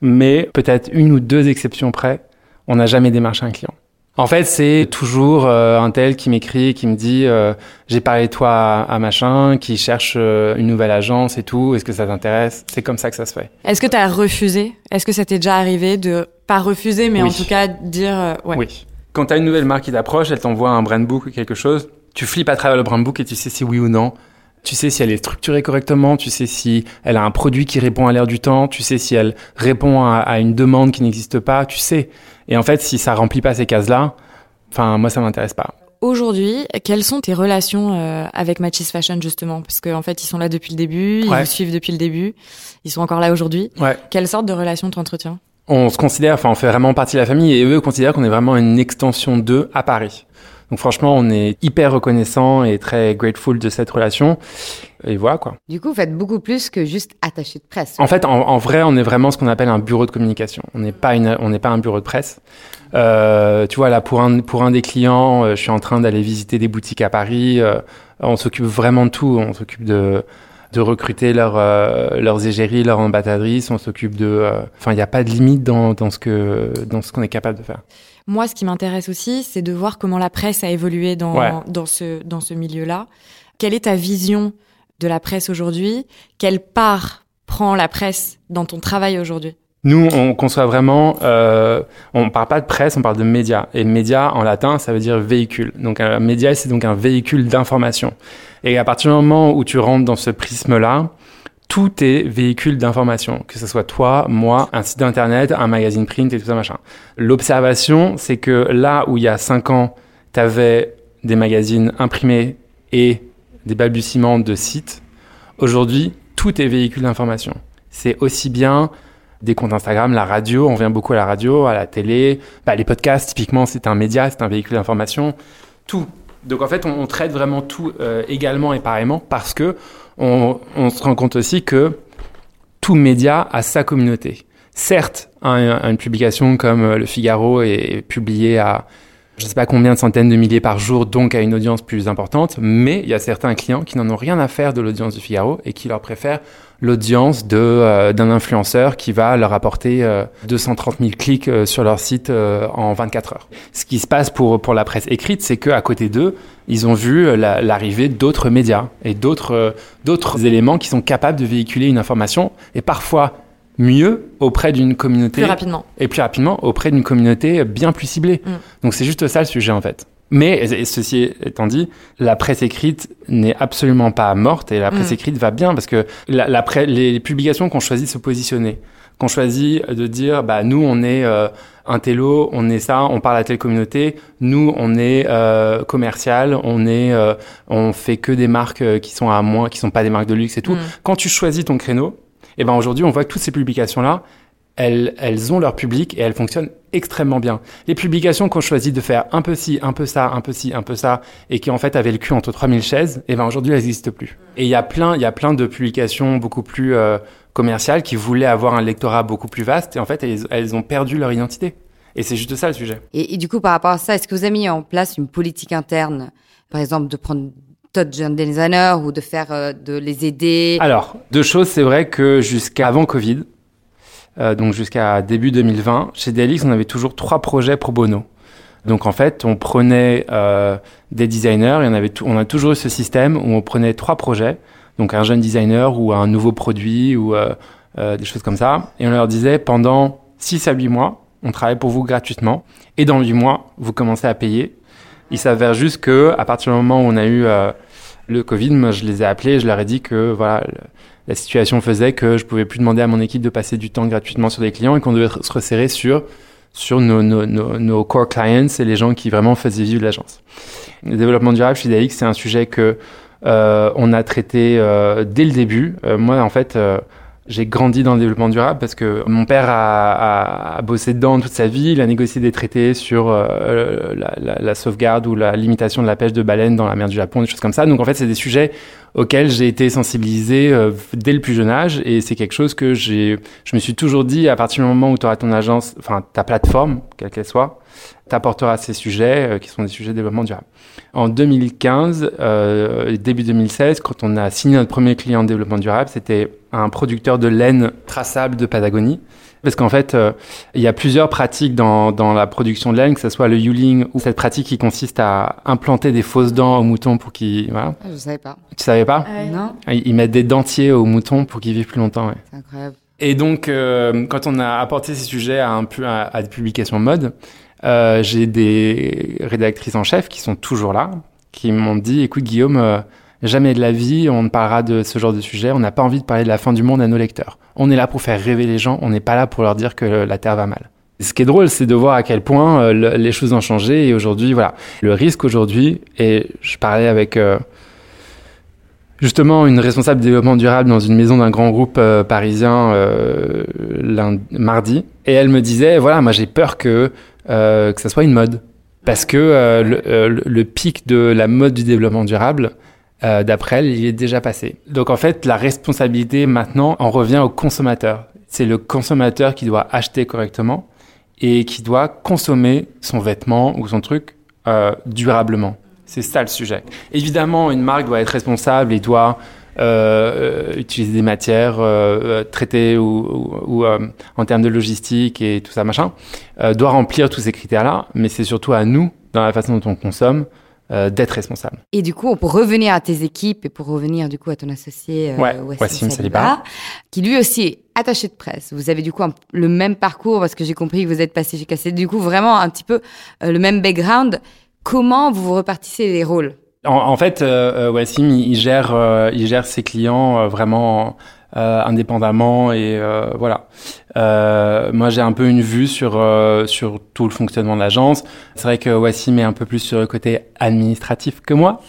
[SPEAKER 3] mais peut-être une ou deux exceptions près, on n'a jamais démarché un client. En fait, c'est toujours euh, un tel qui m'écrit, qui me dit euh, j'ai parlé de toi à, à machin, qui cherche euh, une nouvelle agence et tout. Est-ce que ça t'intéresse? C'est comme ça que ça se fait.
[SPEAKER 1] Est-ce que tu as refusé? Est-ce que ça t'est déjà arrivé de pas refuser, mais
[SPEAKER 3] Oui.
[SPEAKER 1] en tout cas dire euh, ouais.
[SPEAKER 3] Oui. Quand tu as une nouvelle marque qui t'approche, elle t'envoie un brand book ou quelque chose, tu flippes à travers le brand book et tu sais si oui ou non. Tu sais si elle est structurée correctement, tu sais si elle a un produit qui répond à l'air du temps, tu sais si elle répond à, à une demande qui n'existe pas, tu sais. Et en fait, si ça remplit pas ces cases-là, enfin, moi, ça m'intéresse pas.
[SPEAKER 1] Aujourd'hui, quelles sont tes relations euh, avec Matches Fashion justement? Parce qu'en fait, ils sont là depuis le début, ils
[SPEAKER 3] Ouais.
[SPEAKER 1] vous suivent depuis le début, ils sont encore là aujourd'hui.
[SPEAKER 3] Ouais.
[SPEAKER 1] Quelle sorte de relation tu entretiens
[SPEAKER 3] On se considère, enfin, on fait vraiment partie de la famille et eux considèrent qu'on est vraiment une extension d'eux à Paris. Donc franchement, on est hyper reconnaissant et très grateful de cette relation. Et voilà quoi.
[SPEAKER 2] Du coup, vous faites beaucoup plus que juste attaché de presse.
[SPEAKER 3] En fait, en, en vrai, on est vraiment ce qu'on appelle un bureau de communication. On n'est pas une, on n'est pas un bureau de presse. Euh, tu vois là, pour un pour un des clients, euh, je suis en train d'aller visiter des boutiques à Paris. euh, on s'occupe vraiment de tout. On s'occupe de de recruter leurs euh, leurs égéries, leurs ambassadrices. On s'occupe de. euh, Enfin, il n'y a pas de limite dans dans ce que dans ce qu'on est capable de faire.
[SPEAKER 1] Moi, ce qui m'intéresse aussi, c'est de voir comment la presse a évolué dans,
[SPEAKER 3] Ouais.
[SPEAKER 1] dans ce, dans ce milieu-là. Quelle est ta vision de la presse aujourd'hui? Quelle part prend la presse dans ton travail aujourd'hui?
[SPEAKER 3] Nous, on conçoit vraiment, euh, on parle pas de presse, on parle de média. Et média, en latin, ça veut dire véhicule. Donc un média, c'est donc un véhicule d'information. Et à partir du moment où tu rentres dans ce prisme-là, tout est véhicule d'information, que ce soit toi, moi, un site internet, un magazine print et tout ça machin. L'observation, c'est que là où il y a cinq ans, tu avais des magazines imprimés et des balbutiements de sites, aujourd'hui, tout est véhicule d'information. C'est aussi bien des comptes Instagram, la radio, on vient beaucoup à la radio, à la télé, bah, les podcasts, typiquement, c'est un média, c'est un véhicule d'information, tout. Donc en fait, on, traite vraiment tout euh, également et pareillement parce que on, se rend compte aussi que tout média a sa communauté. Certes, une publication comme euh, Le Figaro est publiée à je ne sais pas combien de centaines de milliers par jour, donc à une audience plus importante, mais il y a certains clients qui n'en ont rien à faire de l'audience du Figaro et qui leur préfèrent l'audience de euh, d'un influenceur qui va leur apporter 230 euh, 000 clics euh, sur leur site en 24 heures. Ce qui se passe pour pour la presse écrite, c'est que à côté d'eux, ils ont vu l'arrivée d'autres médias et d'autres d'autres éléments qui sont capables de véhiculer une information et parfois mieux auprès d'une communauté.
[SPEAKER 1] Plus rapidement.
[SPEAKER 3] Et plus rapidement auprès d'une communauté bien plus ciblée. Mm. Donc c'est juste ça le sujet en fait. Mais ceci étant dit, la presse écrite n'est absolument pas morte et la presse mm. écrite va bien parce que la, les publications qu'on choisit de se positionner, qu'on choisit de dire bah nous on est euh, un télo, on est ça, on parle à telle communauté, nous on est euh, commercial, on est euh, on fait que des marques euh, qui sont à moins, qui sont pas des marques de luxe et tout. Mm. Quand tu choisis ton créneau, et ben aujourd'hui, on voit que toutes ces publications-là, elles, elles ont leur public et elles fonctionnent extrêmement bien. Les publications qu'on choisit de faire un peu ci, un peu ça, un peu ci, un peu ça, et qui en fait avaient le cul entre 3000 chaises, et ben aujourd'hui elles n'existent plus. Et il y a plein, il y a plein de publications beaucoup plus euh, commerciales qui voulaient avoir un lectorat beaucoup plus vaste, et en fait elles, elles ont perdu leur identité. Et c'est juste ça le sujet.
[SPEAKER 2] Et, et, du coup, par rapport à ça, est-ce que vous avez mis en place une politique interne, par exemple de prendre d'autres jeunes designers ou de faire euh, de les aider?
[SPEAKER 3] Alors, deux choses, c'est vrai que jusqu'avant Covid, euh, donc jusqu'à début 2020, chez DLX, on avait toujours trois projets pro bono. Donc en fait, on prenait euh, des designers, et on, avait on a toujours eu ce système où on prenait trois projets, donc un jeune designer ou un nouveau produit ou euh, euh des choses comme ça, et on leur disait pendant 6 à 8 mois, on travaille pour vous gratuitement, et dans 8 mois, vous commencez à payer, il s'avère juste que à partir du moment où on a eu euh, le Covid, moi, je les ai appelés et je leur ai dit que voilà, la situation faisait que je pouvais plus demander à mon équipe de passer du temps gratuitement sur des clients et qu'on devait se resserrer sur sur nos, nos, nos, core clients et les gens qui vraiment faisaient vivre l'agence. Le développement durable chez DAX, c'est un sujet que euh, on a traité euh, dès le début. Euh, moi, en fait, j'ai grandi dans le développement durable parce que mon père a, a, a, bossé dedans toute sa vie. Il a négocié des traités sur euh, la, la, la, sauvegarde ou la limitation de la pêche de baleines dans la mer du Japon, des choses comme ça. Donc en fait, c'est des sujets auxquels j'ai été sensibilisé euh, dès le plus jeune âge et c'est quelque chose que j'ai, je me suis toujours dit à partir du moment où tu auras ton agence, enfin ta plateforme, quelle qu'elle soit, t'apportera ces sujets euh, qui sont des sujets de développement durable. En 2015, euh, début 2016, quand on a signé notre premier client de développement durable, c'était un producteur de laine traçable de Patagonie. Parce qu'en fait, euh, il y a plusieurs pratiques dans, dans la production de laine, que ce soit le yuling ou cette pratique qui consiste à implanter des fausses dents aux moutons pour qu'ils... Voilà.
[SPEAKER 2] Ah, je savais pas.
[SPEAKER 3] Tu savais pas?
[SPEAKER 2] Non.
[SPEAKER 3] Ils mettent des dentiers aux moutons pour qu'ils vivent plus longtemps. Ouais.
[SPEAKER 2] C'est incroyable.
[SPEAKER 3] Et donc, euh, quand on a apporté ces sujets à, un, à, à des publications mode, euh, j'ai des rédactrices en chef qui sont toujours là, qui m'ont dit, écoute Guillaume, euh, jamais de la vie on ne parlera de ce genre de sujet, on n'a pas envie de parler de la fin du monde à nos lecteurs. On est là pour faire rêver les gens, on n'est pas là pour leur dire que la Terre va mal. Ce qui est drôle, c'est de voir à quel point euh, les choses ont changé et aujourd'hui, voilà. Le risque aujourd'hui, et je parlais avec justement une responsable développement durable dans une maison d'un grand groupe parisien lundi, mardi, et elle me disait, voilà, moi j'ai peur que que ça soit une mode. Parce que euh, le, euh, le, pic de la mode du développement durable, euh, d'après elle, il est déjà passé. Donc en fait, la responsabilité maintenant en revient au consommateur. C'est le consommateur qui doit acheter correctement et qui doit consommer son vêtement ou son truc euh, durablement. C'est ça le sujet. Évidemment, une marque doit être responsable et doit euh, utiliser des matières euh, traitées ou, ou, ou euh, en termes de logistique et tout ça machin, euh, doit remplir tous ces critères-là. Mais c'est surtout à nous, dans la façon dont on consomme, euh, d'être responsable.
[SPEAKER 2] Et du coup, pour revenir à tes équipes et pour revenir du coup à ton associé
[SPEAKER 3] ouais, Wassim, Saliba,
[SPEAKER 2] qui lui aussi est attaché de presse. Vous avez du coup le même parcours parce que j'ai compris que vous êtes passé chez Cassé. Du coup, vraiment un petit peu le même background. Comment vous vous repartissez les rôles?
[SPEAKER 3] En, fait, euh, Wassim, il, gère, il gère ses clients vraiment euh, indépendamment et euh, voilà. Euh, moi, j'ai un peu une vue sur sur tout le fonctionnement de l'agence. C'est vrai que Wassim est un peu plus sur le côté administratif que moi,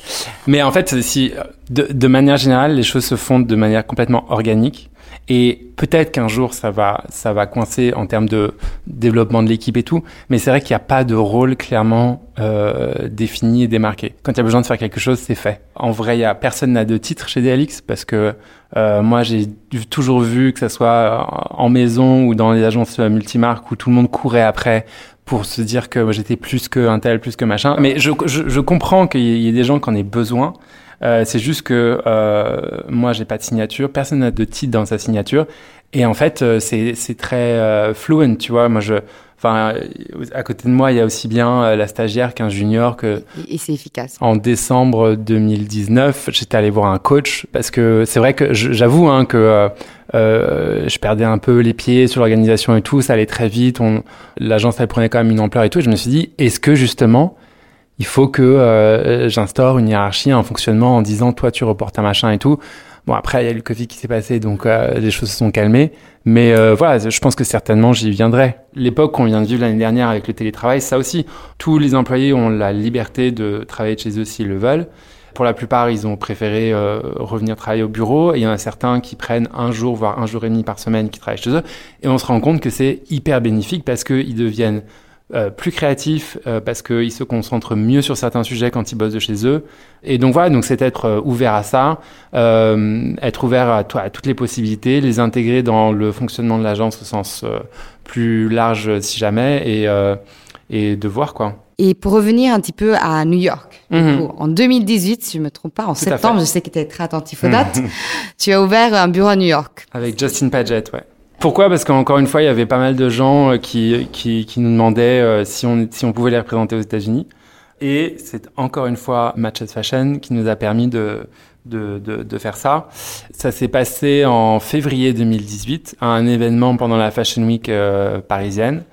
[SPEAKER 3] mais en fait, si de, de manière générale, les choses se font de manière complètement organique. Et peut-être qu'un jour ça va ça va coincer en termes de développement de l'équipe et tout, mais c'est vrai qu'il n'y a pas de rôle clairement euh, défini et démarqué. Quand il y a besoin de faire quelque chose, c'est fait. En vrai, il y a personne n'a de titre chez DLX parce que euh, moi j'ai toujours vu que ça soit en maison ou dans les agences multimarques où tout le monde courait après pour se dire que j'étais plus que un tel, plus que machin. Mais je, je, je comprends qu'il y ait des gens qui en aient besoin. Euh, c'est juste que euh, moi, j'ai pas de signature, personne n'a de titre dans sa signature, et en fait, euh, c'est c'est très euh, fluent, tu vois. Moi, je, enfin, à côté de moi, il y a aussi bien la stagiaire qu'un junior que.
[SPEAKER 2] Et c'est efficace.
[SPEAKER 3] En décembre 2019, j'étais allé voir un coach parce que c'est vrai que j'avoue hein, que euh, je perdais un peu les pieds sur l'organisation et tout, ça allait très vite, on, l'agence elle prenait quand même une ampleur et tout, et je me suis dit, est-ce que justement il faut que euh, j'instaure une hiérarchie, un fonctionnement en disant toi tu reportes un machin et tout. Bon après il y a eu le Covid qui s'est passé donc euh, les choses se sont calmées, mais euh, voilà je pense que certainement j'y viendrai. L'époque qu'on vient de vivre l'année dernière avec le télétravail, ça aussi, tous les employés ont la liberté de travailler de chez eux s'ils le veulent. Pour la plupart, ils ont préféré revenir travailler au bureau. Et il y en a certains qui prennent un jour, voire un jour et demi par semaine, qui travaillent chez eux. Et on se rend compte que c'est hyper bénéfique parce qu'ils deviennent euh, plus créatifs euh, parce qu'ils se concentrent mieux sur certains sujets quand ils bossent de chez eux. Et donc voilà, donc c'est être euh, ouvert à ça, être ouvert à, à, toutes les possibilités, les intégrer dans le fonctionnement de l'agence au sens plus large si jamais, et, et de voir quoi.
[SPEAKER 2] Et pour revenir un petit peu à New York, mhm. en 2018, si je me trompe pas, en septembre, je sais que tu es très attentif aux dates, tu as ouvert un bureau à New York.
[SPEAKER 3] Avec Justin Paget, ouais. Pourquoi? Parce qu'encore une fois, il y avait pas mal de gens euh, qui, qui, qui nous demandaient euh, si, on, si on pouvait les représenter aux États-Unis. Et c'est encore une fois Matches Fashion qui nous a permis de, de, de, de faire ça. Ça s'est passé en février 2018 à un événement pendant la Fashion Week euh, parisienne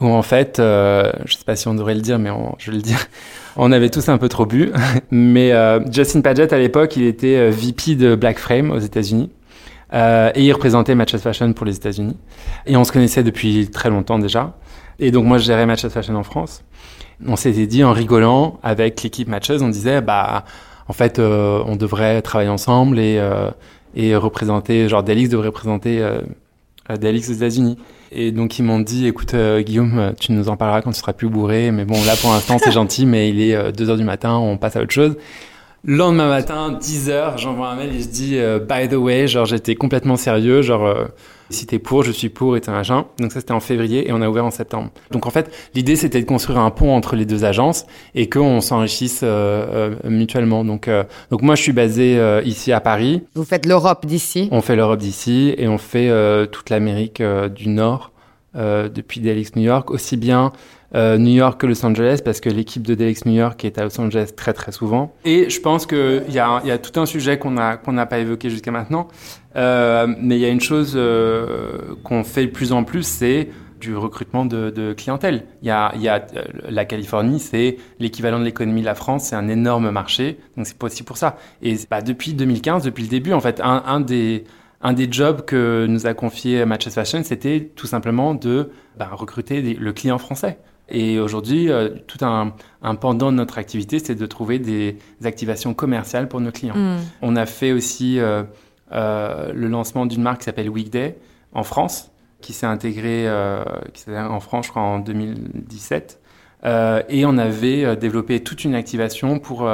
[SPEAKER 3] où en fait, euh, je sais pas si on devrait le dire, mais je vais le dire, on avait tous un peu trop bu. mais Justin Paget à l'époque, il était VP de Black Frame aux États-Unis. Euh, et il représentait Matches Fashion pour les États-Unis. Et on se connaissait depuis très longtemps déjà. Et donc moi, je gérais Matches Fashion en France. On s'était dit en rigolant avec l'équipe Matches, on disait bah en fait euh, on devrait travailler ensemble et euh, et représenter genre Delix devrait représenter euh, Delix aux États-Unis. Et donc ils m'ont dit écoute euh, Guillaume, tu nous en parleras quand tu seras plus bourré, mais bon là pour l'instant c'est gentil, mais il est 2 heures du matin, on passe à autre chose. Lendemain matin, 10h, j'envoie un mail et je dis euh, by the way, genre j'étais complètement sérieux, genre euh, si t'es pour, je suis pour et t'es machin. Donc ça c'était en février et on a ouvert en septembre. Donc en fait, l'idée c'était de construire un pont entre les deux agences et qu'on s'enrichisse euh, mutuellement. Donc donc moi je suis basé ici à Paris.
[SPEAKER 2] Vous faites l'Europe d'ici?
[SPEAKER 3] On fait l'Europe d'ici et on fait toute l'Amérique du Nord depuis DLX New York, aussi bien euh, New York que Los Angeles parce que l'équipe de DLX New York est à Los Angeles très très souvent. Et je pense qu'il y a, y a tout un sujet qu'on a qu'on n'a pas évoqué jusqu'à maintenant, euh, mais il y a une chose euh, qu'on fait de plus en plus, c'est du recrutement de, de clientèle. Y a, y a euh, la Californie, c'est l'équivalent de l'économie de la France, c'est un énorme marché, donc c'est aussi pour ça. Et bah, depuis 2015, depuis le début, en fait, un, un des un des jobs que nous a confié Matches Fashion, c'était tout simplement de bah, recruter le client français. Et aujourd'hui, euh, tout un, un, pendant de notre activité, c'est de trouver des activations commerciales pour nos clients. Mm. On a fait aussi euh, euh, le lancement d'une marque qui s'appelle Weekday en France, qui s'est intégrée en France, je crois, en 2017. Euh, et on avait développé toute une activation pour,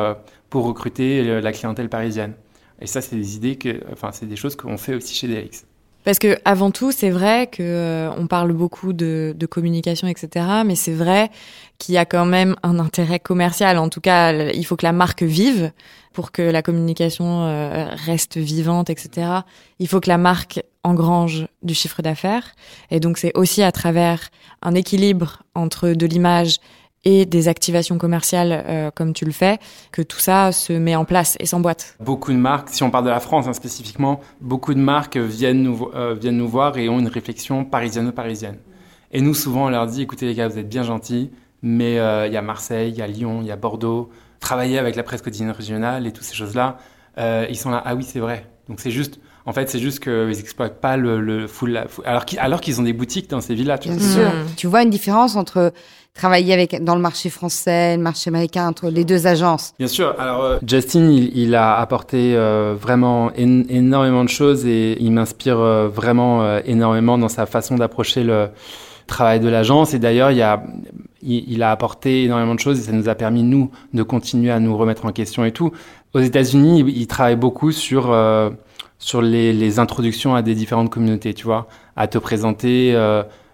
[SPEAKER 3] pour recruter la clientèle parisienne. Et ça, c'est des idées que, enfin, c'est des choses qu'on fait aussi chez DX.
[SPEAKER 1] Parce que avant tout, c'est vrai que euh, on parle beaucoup de, de communication, etc. Mais c'est vrai qu'il y a quand même un intérêt commercial. En tout cas, il faut que la marque vive pour que la communication euh, reste vivante, etc. Il faut que la marque engrange du chiffre d'affaires. Et donc, c'est aussi à travers un équilibre entre de l'image et des activations commerciales euh, comme tu le fais, que tout ça se met en place et s'emboîte.
[SPEAKER 3] Beaucoup de marques, si on parle de la France hein, spécifiquement, beaucoup de marques viennent nous, euh, viennent nous voir et ont une réflexion parisiano-parisienne. Et nous, souvent, on leur dit, écoutez les gars, vous êtes bien gentils, mais euh, il y a Marseille, il y a Lyon, il y a Bordeaux, travailler avec la presse quotidienne régionale et toutes ces choses-là, ils sont là, ah oui, c'est vrai. Donc c'est juste, en fait, c'est juste qu'ils n'exploitent pas le, le full, alors qu'ils alors qu'ils ont des boutiques dans ces villes-là.
[SPEAKER 2] Bien sûr. Tu vois une différence entre travailler avec dans le marché français, le marché américain, entre les deux agences.
[SPEAKER 3] Bien sûr. Alors euh, Justin, il, a apporté euh, vraiment énormément de choses et il m'inspire euh, vraiment énormément dans sa façon d'approcher le travail de l'agence. Et d'ailleurs, il a il, a apporté énormément de choses et ça nous a permis nous de continuer à nous remettre en question et tout. Aux États-Unis, il, travaille beaucoup sur sur les, les, introductions à des différentes communautés, tu vois, à te présenter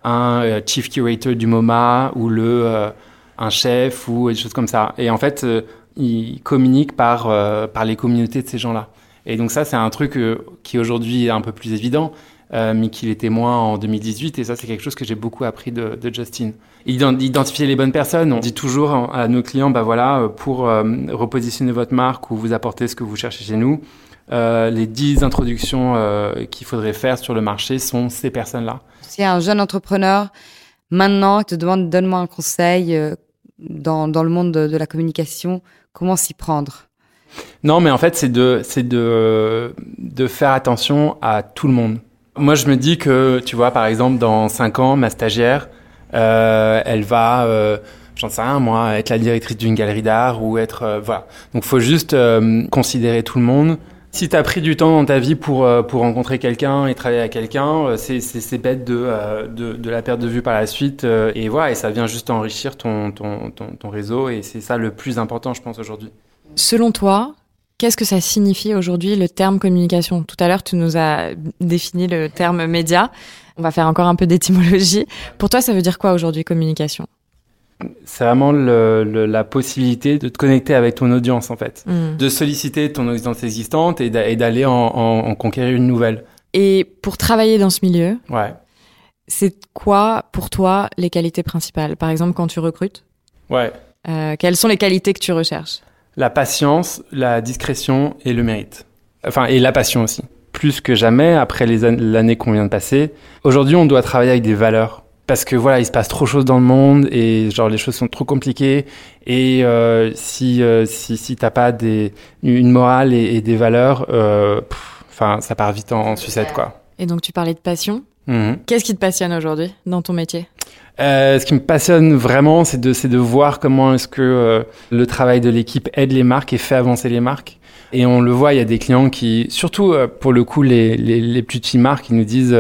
[SPEAKER 3] un euh, chief curator du MoMA ou le euh, un chef ou des choses comme ça. Et en fait, euh, ils communiquent par par les communautés de ces gens-là. Et donc ça, c'est un truc qui aujourd'hui est un peu plus évident, mais qu'il était moins en 2018. Et ça, c'est quelque chose que j'ai beaucoup appris de, de, Justin. Identifier les bonnes personnes. On dit toujours à nos clients, bah voilà, pour repositionner votre marque ou vous apporter ce que vous cherchez chez nous, les 10 introductions qu'il faudrait faire sur le marché sont ces personnes-là
[SPEAKER 2] si un jeune entrepreneur maintenant te demande donne-moi un conseil euh, dans, dans le monde de, la communication, comment s'y prendre?
[SPEAKER 3] Non, mais en fait, c'est de, c'est de, de faire attention à tout le monde. Moi, je me dis que, tu vois, par exemple, dans 5 ans, ma stagiaire, euh, elle va, euh, j'en sais rien, moi, être la directrice d'une galerie d'art ou être, euh, voilà. Donc, faut juste considérer tout le monde, si tu as pris du temps dans ta vie pour, euh, pour rencontrer quelqu'un et travailler avec quelqu'un, euh, c'est bête de, euh, de, de, la perdre de vue par la suite. Et voilà, et ça vient juste enrichir ton, ton, ton, ton réseau. Et c'est ça le plus important, je pense, aujourd'hui.
[SPEAKER 1] Selon toi, qu'est-ce que ça signifie aujourd'hui le terme communication? Tout à l'heure, tu nous as défini le terme média. On va faire encore un peu d'étymologie. Pour toi, ça veut dire quoi aujourd'hui communication?
[SPEAKER 3] C'est vraiment le, la possibilité de te connecter avec ton audience en fait, mm. de solliciter ton audience existante et d'aller en, en, conquérir une nouvelle.
[SPEAKER 1] Et pour travailler dans ce milieu,
[SPEAKER 3] ouais.
[SPEAKER 1] c'est quoi pour toi les qualités principales? Par exemple, quand tu recrutes,
[SPEAKER 3] ouais.
[SPEAKER 1] Euh, quelles sont les qualités que tu recherches?
[SPEAKER 3] La patience, la discrétion et le mérite. Enfin, et la passion aussi. Plus que jamais, après l'année qu'on vient de passer, aujourd'hui, on doit travailler avec des valeurs parce que voilà, il se passe trop de choses dans le monde et genre les choses sont trop compliquées et euh, si euh, si si t'as pas des une morale et, des valeurs, euh, enfin ça part vite en, sucette quoi.
[SPEAKER 1] Et donc tu parlais de passion.
[SPEAKER 3] Mhm.
[SPEAKER 1] Qu'est-ce qui te passionne aujourd'hui dans ton métier?
[SPEAKER 3] Euh, ce qui me passionne vraiment, c'est de, c'est de voir comment est-ce que euh, le travail de l'équipe aide les marques et fait avancer les marques. Et on le voit, il y a des clients qui, surtout pour le coup, les, les, les plus petites marques, qui nous disent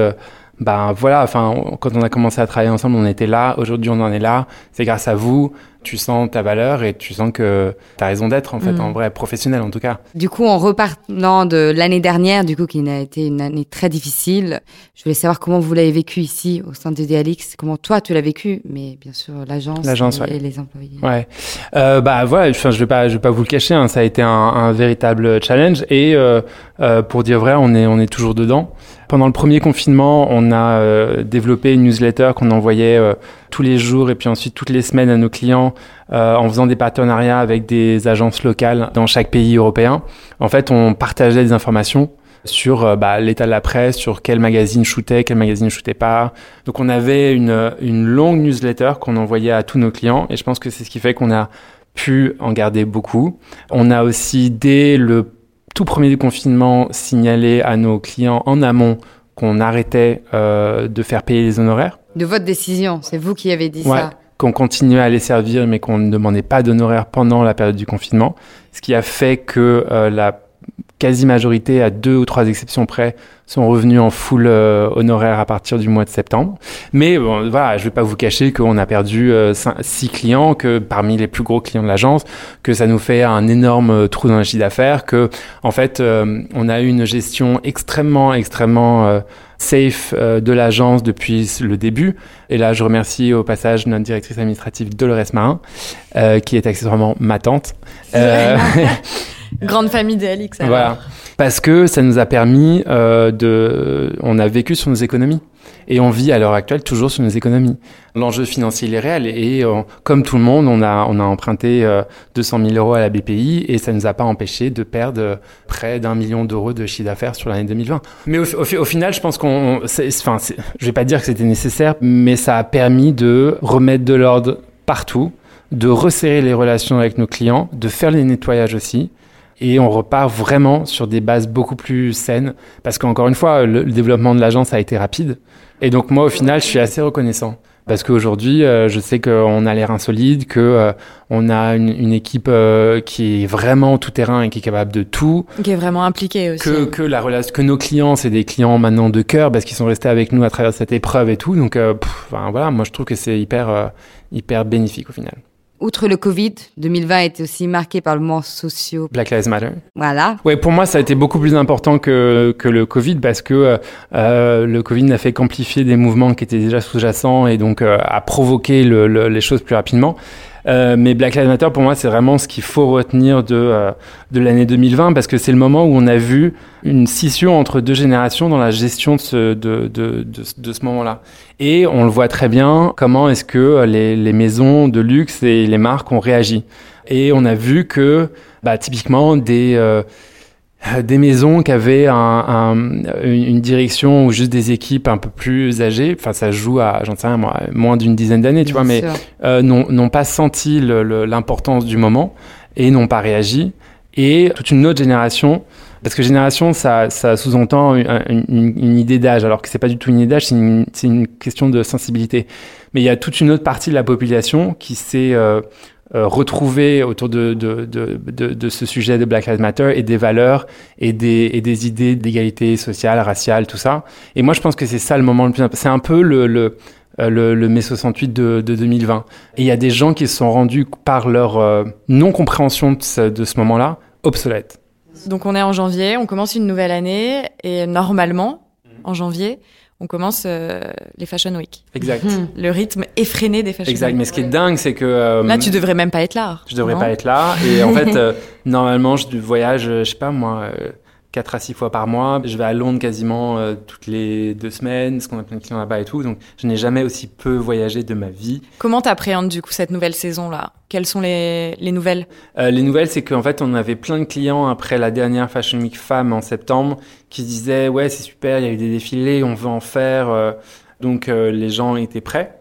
[SPEAKER 3] ben voilà, enfin, quand on a commencé à travailler ensemble, on était là. Aujourd'hui, on en est là. C'est grâce à vous tu sens ta valeur et tu sens que tu as raison d'être en fait, en mm. vrai, professionnel en tout cas.
[SPEAKER 2] Du coup, en repartant de l'année dernière, du coup, qui a été une année très difficile, je voulais savoir comment vous l'avez vécu ici au sein de DLX, comment toi tu l'as vécu, mais bien sûr l'agence et, les employés.
[SPEAKER 3] Ouais, euh, bah voilà, enfin, je vais pas, je vais pas vous le cacher, hein, ça a été un, un véritable challenge et euh, euh, pour dire vrai, on est, on est toujours dedans. Pendant le premier confinement, on a euh, développé une newsletter qu'on envoyait euh, tous les jours et puis ensuite toutes les semaines à nos clients euh, en faisant des partenariats avec des agences locales dans chaque pays européen. En fait, on partageait des informations sur bah, l'état de la presse, sur quel magazine shootait, quel magazine shootait pas. Donc on avait une, une longue newsletter qu'on envoyait à tous nos clients et je pense que c'est ce qui fait qu'on a pu en garder beaucoup. On a aussi dès le tout premier confinement signalé à nos clients en amont qu'on arrêtait euh, de faire payer les honoraires.
[SPEAKER 2] De votre décision, c'est vous qui avez dit ça.
[SPEAKER 3] Qu'on continuait à les servir, mais qu'on ne demandait pas d'honoraires pendant la période du confinement, ce qui a fait que euh, la quasi-majorité, à deux ou trois exceptions près, sont revenus en full euh, honoraire à partir du mois de septembre. Mais bon, voilà, je vais pas vous cacher qu'on a perdu euh, six clients, que parmi les plus gros clients de l'agence, que ça nous fait un énorme euh, trou dans le chiffre d'affaires, que en fait, on a eu une gestion extrêmement, extrêmement safe de l'agence depuis le début. Et là, je remercie au passage notre directrice administrative Dolores Marin, qui est accessoirement ma tante.
[SPEAKER 1] Grande famille DLX.
[SPEAKER 3] Voilà. Parce que ça nous a permis euh, de. On a vécu sur nos économies. Et on vit à l'heure actuelle toujours sur nos économies. L'enjeu financier est réel et euh, comme tout le monde, on a, on a emprunté 200 000 euros à la BPI et ça ne nous a pas empêché de perdre près d'un million d'euros de chiffre d'affaires sur l'année 2020. Mais au, au, final, je pense qu'on, enfin, je vais pas dire que c'était nécessaire, mais ça a permis de remettre de l'ordre partout, de resserrer les relations avec nos clients, de faire les nettoyages aussi et on repart vraiment sur des bases beaucoup plus saines parce qu'encore une fois, le, développement de l'agence a été rapide. Et donc moi, au final, je suis assez reconnaissant parce qu'aujourd'hui, euh, je sais qu'on a l'air insolide, que euh, on a une, une équipe euh, qui est vraiment tout terrain et qui est capable de tout,
[SPEAKER 1] qui est vraiment impliquée aussi.
[SPEAKER 3] Que, que la relation, que nos clients, c'est des clients maintenant de cœur parce qu'ils sont restés avec nous à travers cette épreuve et tout. Donc, enfin, voilà, moi je trouve que c'est hyper hyper bénéfique au final.
[SPEAKER 2] Outre le Covid, 2020 a été aussi marqué par le mouvement social.
[SPEAKER 3] Black Lives Matter.
[SPEAKER 2] Voilà.
[SPEAKER 3] Ouais, pour moi, ça a été beaucoup plus important que, que le Covid parce que euh, euh le Covid n'a fait qu'amplifier des mouvements qui étaient déjà sous-jacents et donc euh, a provoqué le, les choses plus rapidement. Euh, mais Black Lives Matter, pour moi, c'est vraiment ce qu'il faut retenir de, euh, de l'année 2020 parce que c'est le moment où on a vu une scission entre deux générations dans la gestion de ce, de, de, de, de ce moment-là. Et on le voit très bien comment est-ce que les, les maisons de luxe et les marques ont réagi. Et on a vu que, bah, typiquement, des... Euh, euh, des maisons qui avaient un, une direction ou juste des équipes un peu plus âgées, enfin ça joue à, j'en sais rien moi, moins d'une dizaine d'années, tu vois, mais euh, n'ont pas senti l'importance du moment et n'ont pas réagi. Et toute une autre génération, parce que génération, ça, ça sous-entend une, une, idée d'âge, alors que c'est pas du tout une idée d'âge, c'est une, une, question de sensibilité. Mais il y a toute une autre partie de la population qui s'est euh, euh, retrouver autour de, de, de, de, ce sujet de Black Lives Matter et des valeurs et des, et des idées d'égalité sociale, raciale, tout ça. Et moi, je pense que c'est ça le moment le plus important. C'est un peu le, le, euh, le, le mai 68 de, de 2020. Et il y a des gens qui se sont rendus par leur euh, non-compréhension de ce, ce moment-là obsolètes.
[SPEAKER 1] Donc on est en janvier, on commence une nouvelle année et normalement, en janvier, on commence euh, les Fashion Week.
[SPEAKER 3] Exact.
[SPEAKER 1] Le rythme effréné des Fashion
[SPEAKER 3] exact.
[SPEAKER 1] Week.
[SPEAKER 3] Mais ce qui est dingue, c'est que... Euh,
[SPEAKER 1] là, tu devrais même pas être là.
[SPEAKER 3] Je devrais pas être là. Et en fait, euh, normalement, je voyage, je sais pas moi, 4 à 6 fois par mois. Je vais à Londres quasiment euh, toutes les deux semaines, parce qu'on a plein de clients là-bas et tout. Donc, je n'ai jamais aussi peu voyagé de ma vie.
[SPEAKER 1] Comment t'appréhendes du coup cette nouvelle saison-là? Quelles sont les, les nouvelles?
[SPEAKER 3] Euh, Les nouvelles, c'est qu'en fait, on avait plein de clients après la dernière Fashion Week Femmes en septembre qui disaient Ouais, c'est super, il y a eu des défilés, on veut en faire. Euh. donc, les gens étaient prêts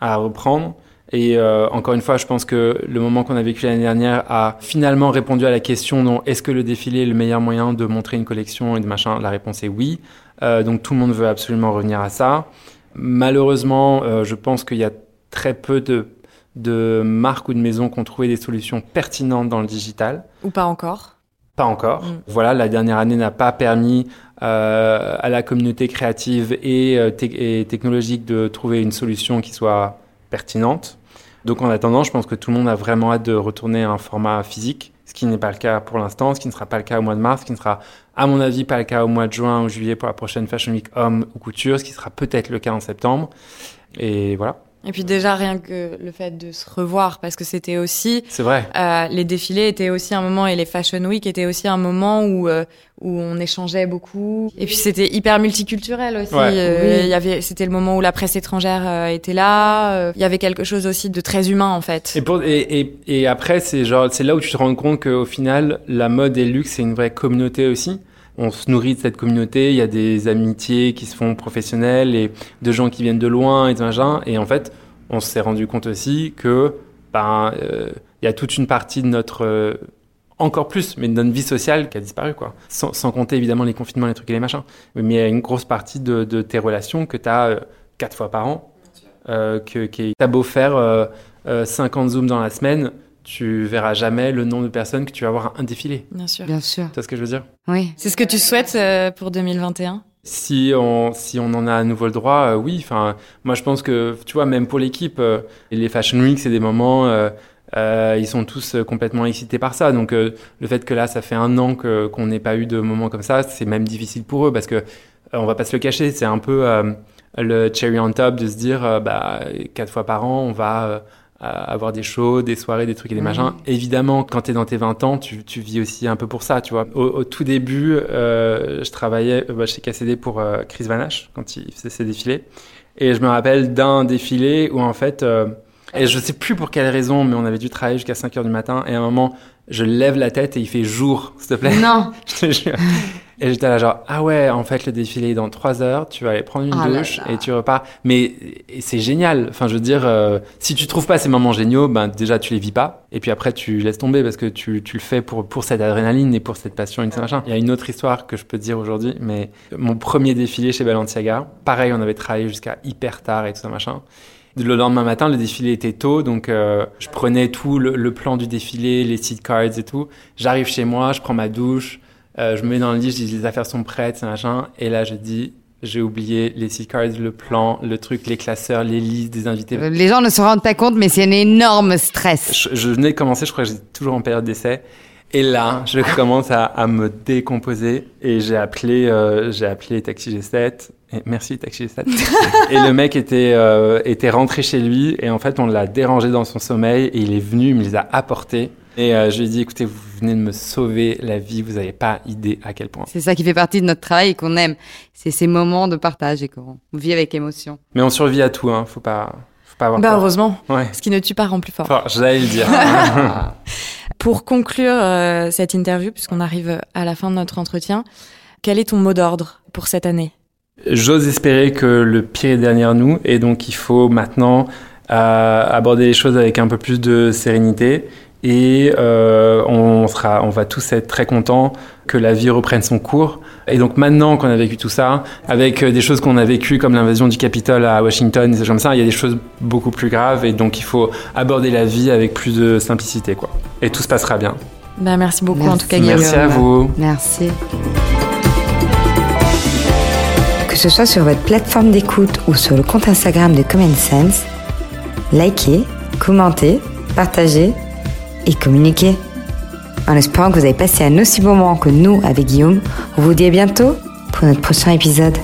[SPEAKER 3] à reprendre. Et euh, encore une fois, je pense que le moment qu'on a vécu l'année dernière a finalement répondu à la question non, est-ce que le défilé est le meilleur moyen de montrer une collection et de machin? La réponse est oui. Euh, donc tout le monde veut absolument revenir à ça. Malheureusement, euh, je pense qu'il y a très peu de, de marques ou de maisons qui ont trouvé des solutions pertinentes dans le digital.
[SPEAKER 1] Ou pas encore
[SPEAKER 3] Pas encore. Mm. Voilà, la dernière année n'a pas permis euh, à la communauté créative et, euh, et technologique de trouver une solution qui soit pertinente. Donc en attendant, je pense que tout le monde a vraiment hâte de retourner à un format physique, ce qui n'est pas le cas pour l'instant, ce qui ne sera pas le cas au mois de mars, ce qui ne sera à mon avis pas le cas au mois de juin ou juillet pour la prochaine Fashion Week homme ou couture, ce qui sera peut-être le cas en septembre. Et voilà.
[SPEAKER 1] Et puis déjà rien que le fait de se revoir, parce que c'était aussi.
[SPEAKER 3] C'est vrai.
[SPEAKER 1] Euh, les défilés étaient aussi un moment et les Fashion Week étaient aussi un moment où euh, où on échangeait beaucoup. Et puis c'était hyper multiculturel aussi. Euh, il y avait, c'était le moment où la presse étrangère euh, était là. Euh, il y avait quelque chose aussi de très humain en fait.
[SPEAKER 3] Et, pour, et, et, et après c'est genre c'est là où tu te rends compte qu'au final la mode et le luxe c'est une vraie communauté aussi? On se nourrit de cette communauté, il y a des amitiés qui se font professionnelles et de gens qui viennent de loin et de machin. Et en fait, on s'est rendu compte aussi que ben euh, il y a toute une partie de notre euh, encore plus, mais de notre vie sociale qui a disparu, quoi. Sans, sans, compter évidemment les confinements, les trucs et les machins. Mais il y a une grosse partie de, tes relations que tu as euh, quatre fois par an, que, t'as beau faire 50 zooms dans la semaine, tu verras jamais le nombre de personnes que tu vas avoir un défilé.
[SPEAKER 1] Bien sûr.
[SPEAKER 2] Bien sûr.
[SPEAKER 3] Tu ce que je veux dire?
[SPEAKER 2] Oui.
[SPEAKER 1] C'est ce que tu souhaites euh, pour 2021
[SPEAKER 3] si on, si on en a à nouveau le droit, euh, oui. Enfin, moi, je pense que, tu vois, même pour l'équipe, euh, les Fashion Week, c'est des moments, euh, ils sont tous complètement excités par ça. Donc, le fait que là, ça fait un an que, qu'on n'ait pas eu de moments comme ça, c'est même difficile pour eux parce que, on va pas se le cacher, c'est un peu le cherry on top de se dire, bah, quatre fois par an, on va avoir des shows, des soirées, des trucs et des machins. Évidemment, quand tu es dans tes 20 ans, tu, tu, vis aussi un peu pour ça, tu vois. Au, tout début, euh, je travaillais bah, chez KCD pour euh, Chris Vanache quand il faisait ses défilés. Et je me rappelle d'un défilé où en fait, euh, et je sais plus pour quelle raison, mais on avait dû travailler jusqu'à 5 heures du matin. Et à un moment, je lève la tête et il fait jour, s'il te plaît.
[SPEAKER 2] Non.
[SPEAKER 3] je te jure. Et j'étais là genre, ah ouais, en fait, le défilé est dans trois heures, tu vas aller prendre une
[SPEAKER 2] là
[SPEAKER 3] douche
[SPEAKER 2] là.
[SPEAKER 3] et tu repars. Mais c'est génial. Enfin, je veux dire, euh, si tu trouves pas ces moments géniaux, ben déjà, tu les vis pas. Et puis après, tu laisses tomber parce que tu, tu le fais pour, pour cette adrénaline et pour cette passion et tout machin. Il y a une autre histoire que je peux te dire aujourd'hui, mais mon premier défilé chez Balenciaga, pareil, on avait travaillé jusqu'à hyper tard et tout ça machin. Le lendemain matin, le défilé était tôt, donc euh, je prenais tout le, le plan du défilé, les seat cards et tout. J'arrive chez moi, je prends ma douche, euh, je me mets dans le lit, je dis les affaires sont prêtes, machin. Et là, je dis, j'ai oublié les seat cards, le plan, le truc, les classeurs, les listes des invités.
[SPEAKER 2] Les gens ne se rendent pas compte, mais c'est un énorme stress.
[SPEAKER 3] Je, je venais de commencer, je crois que j'étais toujours en période d'essai. Et là, je commence à, à me décomposer et j'ai appelé, euh, j'ai appelé Taxi G7. Et merci Taxi G7. et le mec était, euh, était rentré chez lui et en fait, on l'a dérangé dans son sommeil et il est venu, il me les a apportés. Et euh, je lui ai dit, écoutez, vous venez de me sauver la vie, vous n'avez pas idée à quel point.
[SPEAKER 2] C'est ça qui fait partie de notre travail et qu'on aime. C'est ces moments de partage et qu'on vit avec émotion.
[SPEAKER 3] Mais on survit à tout, hein. Faut pas, faut pas avoir
[SPEAKER 1] Bah
[SPEAKER 3] peur.
[SPEAKER 1] heureusement,
[SPEAKER 3] Ouais.
[SPEAKER 1] ce qui ne tue pas rend plus fort.
[SPEAKER 3] Enfin, j'allais le dire.
[SPEAKER 1] Pour conclure euh, cette interview, puisqu'on arrive à la fin de notre entretien, quel est ton mot d'ordre pour cette année?
[SPEAKER 3] J'ose espérer que le pire est derrière nous et donc il faut maintenant euh, aborder les choses avec un peu plus de sérénité et euh, on sera, on va tous être très contents que la vie reprenne son cours. Et donc maintenant qu'on a vécu tout ça, avec euh, des choses qu'on a vécues comme l'invasion du Capitole à Washington, et des choses comme ça, il y a des choses beaucoup plus graves et donc il faut aborder la vie avec plus de simplicité, quoi. Et tout se passera bien.
[SPEAKER 1] bah, Merci beaucoup en tout cas Guillaume.
[SPEAKER 3] Merci à vous.
[SPEAKER 2] Merci.
[SPEAKER 4] Que ce soit sur votre plateforme d'écoute ou sur le compte Instagram de Common Sense, likez, commentez, partagez et communiquez. En espérant que vous avez passé un aussi bon moment que nous avec Guillaume, on vous dit à bientôt pour notre prochain épisode.